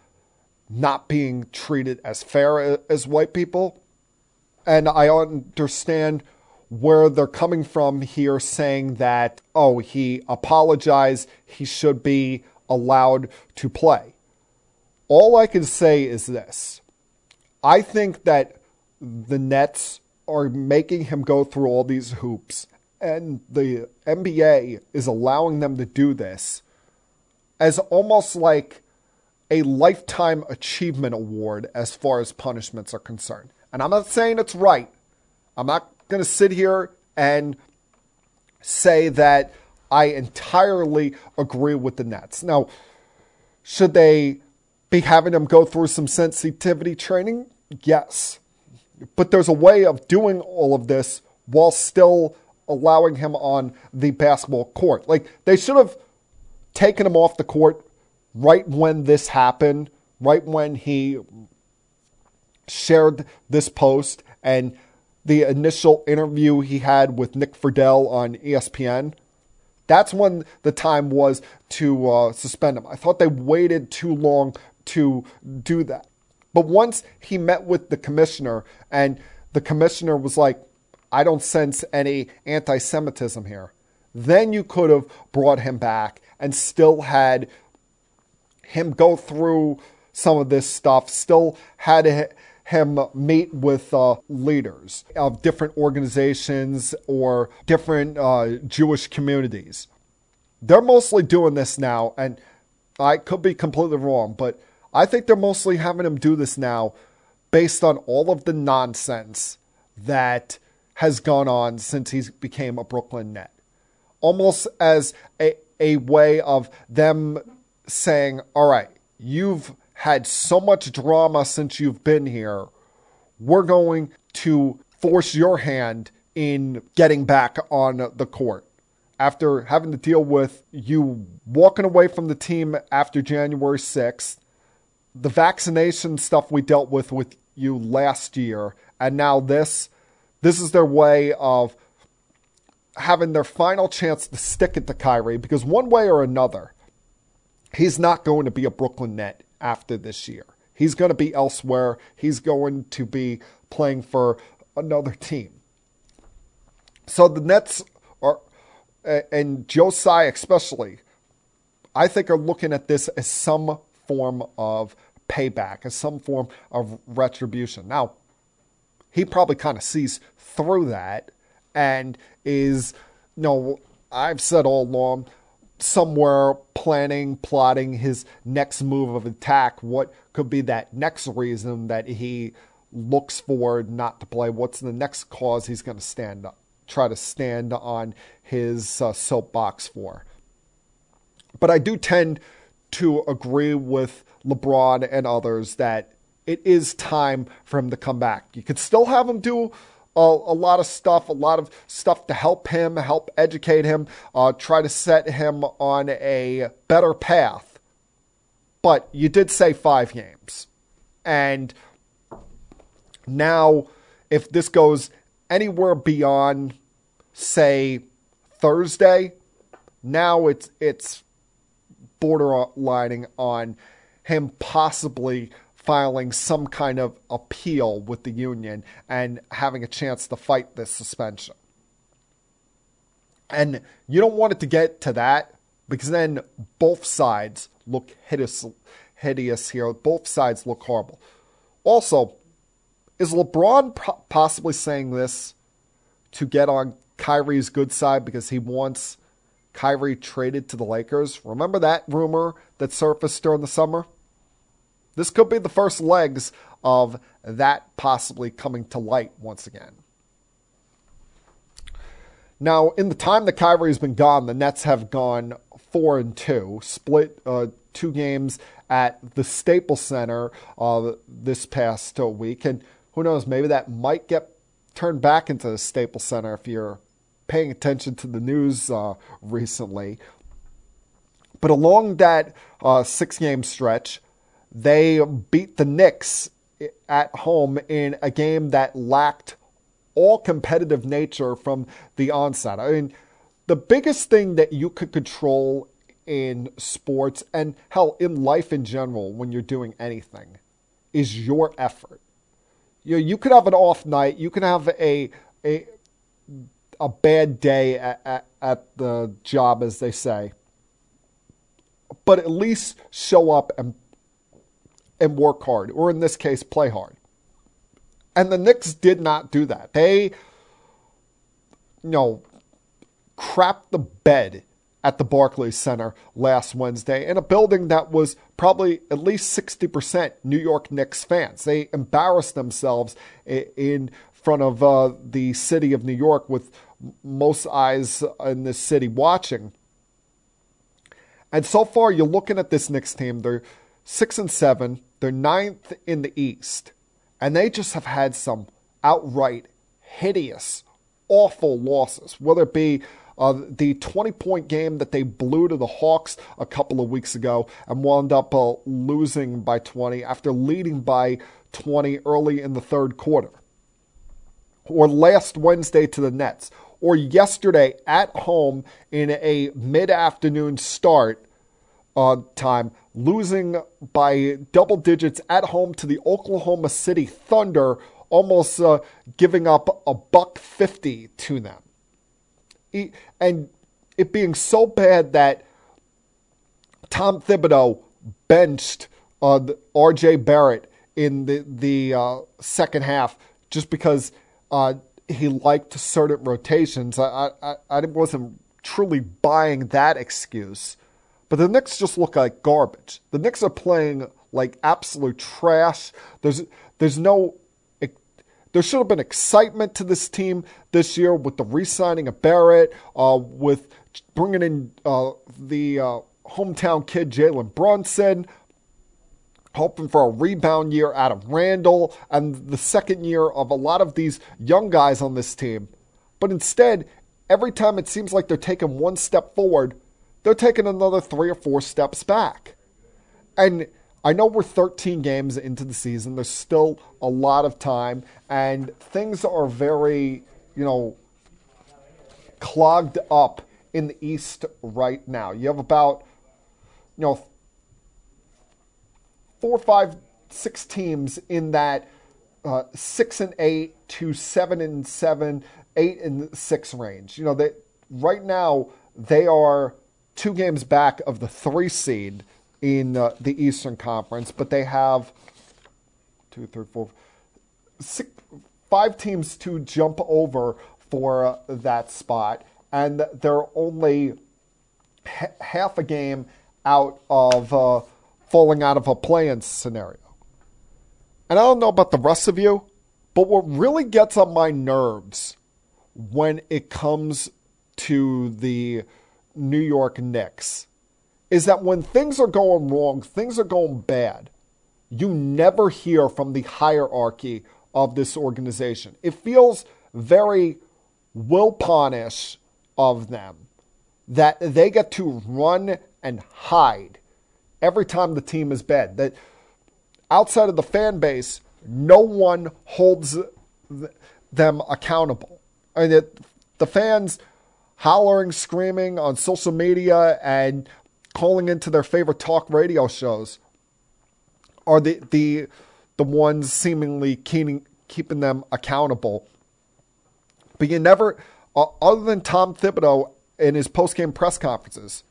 not being treated as fair as white people. And I understand where they're coming from here saying that, oh, he apologized, he should be allowed to play. All I can say is this I think that the Nets are making him go through all these hoops, and the NBA is allowing them to do this as almost like a lifetime achievement award as far as punishments are concerned. And I'm not saying it's right. I'm not going to sit here and say that I entirely agree with the Nets. Now, should they be having him go through some sensitivity training? Yes. But there's a way of doing all of this while still allowing him on the basketball court. Like, they should have taken him off the court right when this happened, right when he shared this post and the initial interview he had with Nick Friedell on ESPN. That's when the time was to uh, suspend him. I thought they waited too long to do that. But once he met with the commissioner, and the commissioner was like, I don't sense any anti Semitism here, then you could have brought him back and still had him go through some of this stuff, still had him meet with uh, leaders of different organizations or different uh, Jewish communities. They're mostly doing this now, and I could be completely wrong, but I think they're mostly having him do this now based on all of the nonsense that has gone on since he became a Brooklyn Net. Almost as a, a way of them saying, all right, you've had so much drama since you've been here. We're going to force your hand in getting back on the court. After having to deal with you walking away from the team after January 6th, the vaccination stuff we dealt with with you last year, and now this, this is their way of having their final chance to stick it to Kyrie because one way or another, he's not going to be a Brooklyn Net after this year. He's going to be elsewhere. He's going to be playing for another team. So the Nets are, and Tsai especially, I think are looking at this as some form of payback, as some form of retribution. Now, he probably kind of sees through that and is, you know, I've said all along, somewhere planning, plotting his next move of attack. What could be that next reason that he looks for not to play? What's the next cause he's going to stand up, try to stand on his uh, soapbox for? But I do tend to agree with LeBron and others that it is time for him to come back. You could still have him do a, a, lot of stuff, a lot of stuff to help him, help educate him, uh, try to set him on a better path. But you did say five games. And now, if this goes anywhere beyond, say, Thursday, now it's it's borderlining on him possibly filing some kind of appeal with the union and having a chance to fight this suspension. And you don't want it to get to that because then both sides look hideous, hideous here. Both sides look horrible. Also, is LeBron possibly saying this to get on Kyrie's good side because he wants Kyrie traded to the Lakers? Remember that rumor that surfaced during the summer? This could be the first legs of that possibly coming to light once again. Now, in the time that Kyrie's been gone, the Nets have gone four and two, split uh, two games at the Staples Center uh, this past uh, week, and who knows, maybe that might get turned back into the Staples Center if you're paying attention to the news uh, recently. But along that uh, six-game stretch, they beat the Knicks at home in a game that lacked all competitive nature from the onset. I mean, the biggest thing that you could control in sports and hell in life in general when you're doing anything is your effort. You know, you could have an off night, you can have a a a bad day at, at, at the job, as they say, but at least show up and and work hard, or in this case, play hard. And the Knicks did not do that. They, you know, crapped the bed at the Barclays Center last Wednesday in a building that was probably at least 60% New York Knicks fans. They embarrassed themselves in front of uh, the city of New York with most eyes in the city watching. And so far, you're looking at this Knicks team. They're six and seven. They're ninth in the East. And they just have had some outright hideous, awful losses, whether it be uh, the 20 point game that they blew to the Hawks a couple of weeks ago and wound up uh, losing by 20 after leading by 20 early in the third quarter. Or last Wednesday to the Nets. Or yesterday at home in a mid afternoon start time, losing by double digits at home to the Oklahoma City Thunder, almost uh, giving up a buck 50 to them. And it being so bad that Tom Thibodeau benched uh, R.J. Barrett in the the uh, second half just because uh, he liked certain rotations. I, I I wasn't truly buying that excuse. But the Knicks just look like garbage. The Knicks are playing like absolute trash. There's there's no there should have been excitement to this team this year with the re-signing of Barrett, uh, with bringing in uh, the uh, hometown kid Jalen Brunson, hoping for a rebound year out of Randle, and the second year of a lot of these young guys on this team. But instead, every time it seems like they're taking one step forward, they're taking another three or four steps back. And I know we're 13 games into the season. There's still a lot of time, and things are very, you know, clogged up in the East right now. You have about, you know, four, five, six teams in that uh, six and eight to seven and seven, eight and six range. You know, that right now they are two games back of the three seed in uh, the Eastern Conference, but they have two, three, four, six, five teams to jump over for uh, that spot, and they're only h- half a game out of uh, falling out of a play-in scenario. And I don't know about the rest of you, but what really gets on my nerves when it comes to the New York Knicks is that when things are going wrong, things are going bad, you never hear from the hierarchy of this organization. It feels very Wilponish of them that they get to run and hide every time the team is bad. That outside of the fan base, no one holds them accountable. I mean, the fans hollering, screaming on social media, and calling into their favorite talk radio shows are the the the ones seemingly keeping keeping them accountable. But you never, uh, other than Tom Thibodeau in his post game press conferences,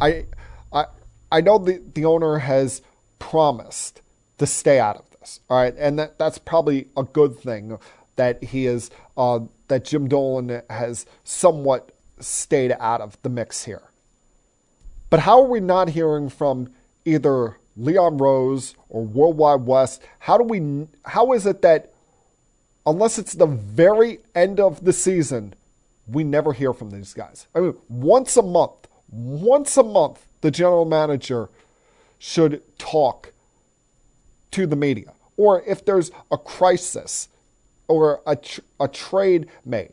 I I I know the the owner has promised to stay out of this. All right, and that that's probably a good thing that he is uh, that Jim Dolan has somewhat stayed out of the mix here. But how are we not hearing from either Leon Rose or Worldwide Wes, how do we how is it that unless it's the very end of the season, we never hear from these guys? I mean, once a month, once a month, the general manager should talk to the media. Or if there's a crisis or a, tr- a trade made,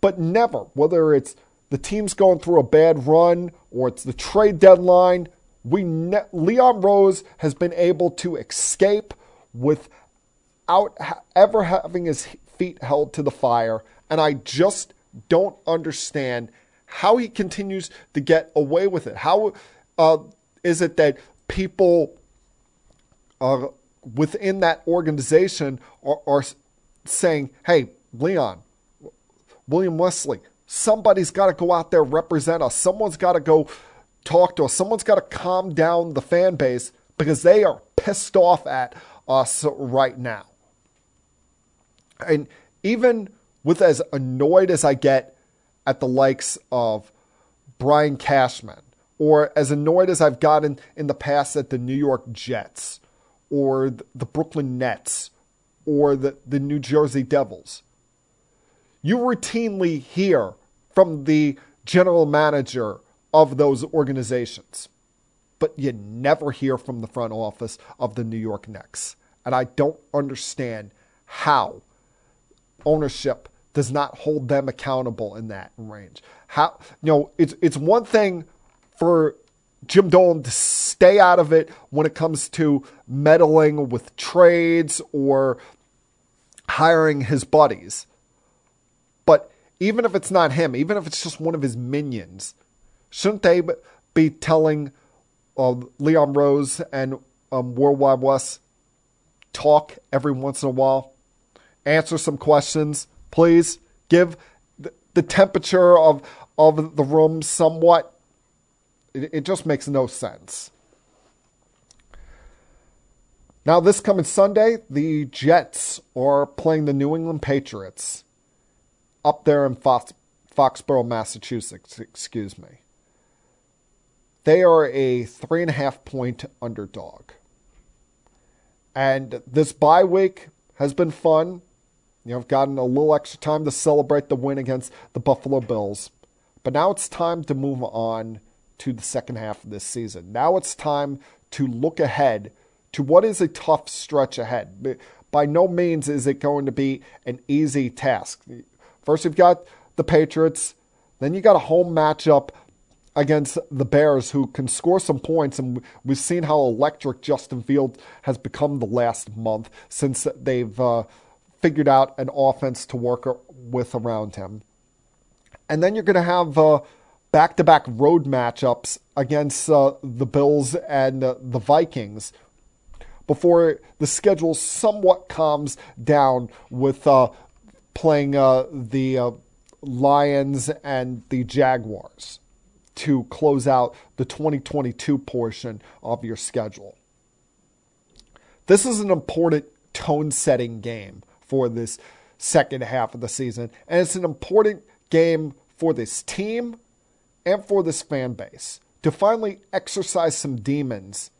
but never, whether it's the team's going through a bad run or it's the trade deadline, we ne- Leon Rose has been able to escape without ha- ever having his feet held to the fire, and I just don't understand how he continues to get away with it. How uh, is it that people uh, within that organization are, are saying, "Hey, Leon, William Wesley, somebody's got to go out there represent us. Someone's got to go talk to us. Someone's got to calm down the fan base because they are pissed off at us right now. And even with as annoyed as I get at the likes of Brian Cashman, or as annoyed as I've gotten in the past at the New York Jets, or the Brooklyn Nets, or the, the New Jersey Devils, you routinely hear from the general manager of those organizations. But you never hear from the front office of the New York Knicks. And I don't understand how ownership does not hold them accountable in that range. How you know it's it's one thing for Jim Dolan to stay out of it when it comes to meddling with trades or hiring his buddies. But even if it's not him, even if it's just one of his minions, shouldn't they be telling uh, Leon Rose and um, Worldwide Wes talk every once in a while? Answer some questions, please. Give the, the temperature of of the room somewhat. It, just makes no sense. Now, this coming Sunday, the Jets are playing the New England Patriots up there in Fox, Foxborough, Massachusetts. Excuse me. They are a three and a half point underdog. And this bye week has been fun. You know, I've gotten a little extra time to celebrate the win against the Buffalo Bills. But now it's time to move on to the second half of this season. Now it's time to look ahead to what is a tough stretch ahead. By no means is it going to be an easy task. First, you've got the Patriots, then you got a home matchup against the Bears, who can score some points. And we've seen how electric Justin Fields has become the last month since they've uh, figured out an offense to work with around him. And then you're going to have back to back road matchups against uh, the Bills and uh, the Vikings before the schedule somewhat calms down with uh, playing uh, the Lions and the Jaguars to close out the 2022 portion of your schedule. This is an important tone setting game for this second half of the season, and it's an important game for this team and for this fan base to finally exercise some demons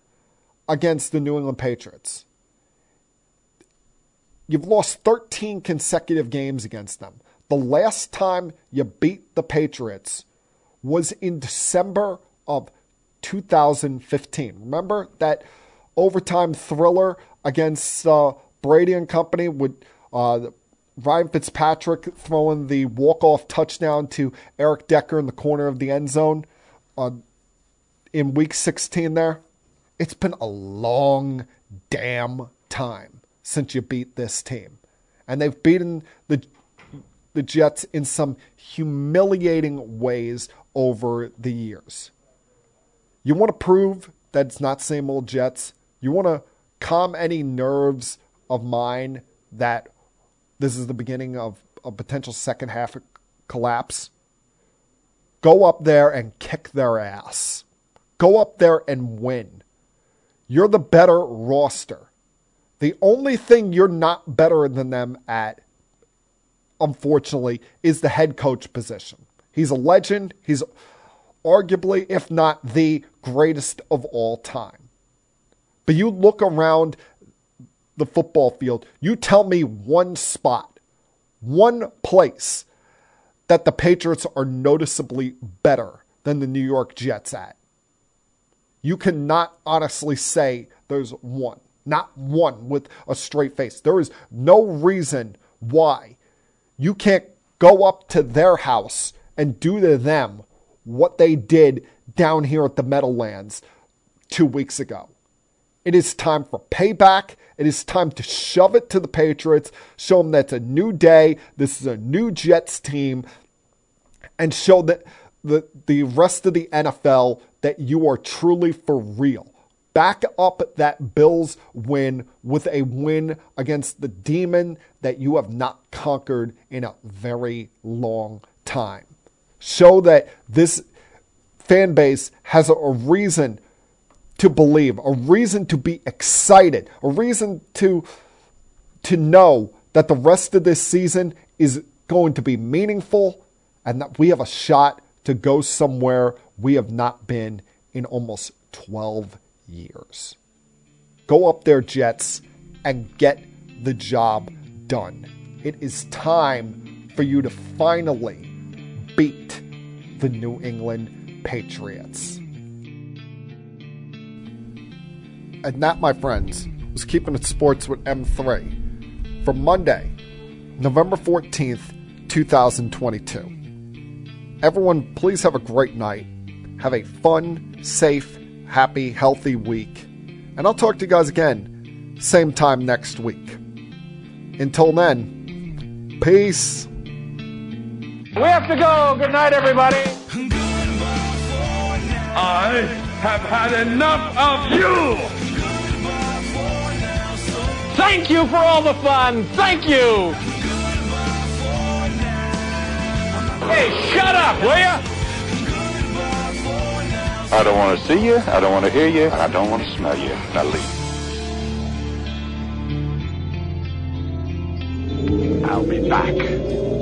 against the New England Patriots. You've lost 13 consecutive games against them. The last time you beat the Patriots was in December of 2015. Remember that overtime thriller against uh, Brady and company with uh, Ryan Fitzpatrick throwing the walk-off touchdown to Eric Decker in the corner of the end zone uh, in Week 16. There, it's been a long damn time since you beat this team, and they've beaten the the Jets in some humiliating ways over the years. You want to prove that it's not same old Jets. You want to calm any nerves of mine that this is the beginning of a potential second half collapse. Go up there and kick their ass. Go up there and win. You're the better roster. The only thing you're not better than them at unfortunately, is the head coach position. He's a legend. He's arguably, if not the greatest of all time. But you look around the football field, you tell me one spot, one place that the Patriots are noticeably better than the New York Jets at. You cannot honestly say there's one, not one with a straight face. There is no reason why you can't go up to their house and do to them what they did down here at the Meadowlands two weeks ago. It is time for payback. It is time to shove it to the Patriots, show them that's a new day. This is a new Jets team and show that the the rest of the NFL that you are truly for real. Back up that Bills win with a win against the demon that you have not conquered in a very long time. Show that this fan base has a, a reason to believe, a reason to be excited, a reason to to know that the rest of this season is going to be meaningful and that we have a shot to go somewhere we have not been in almost 12 years. Go up there, Jets, and get the job done. It is time for you to finally beat the New England Patriots. And that, my friends, was Keeping It Sports with M3 for Monday, November 14th, 2022. Everyone, please have a great night. Have a fun, safe, happy, healthy week. And I'll talk to you guys again, same time next week. Until then, peace. We have to go. Good night, everybody. I have had enough of you! Thank you for all the fun. Thank you. Hey, shut up, will ya? I don't want to see you, I don't want to hear you, and I don't want to smell you. Now leave. I'll be back.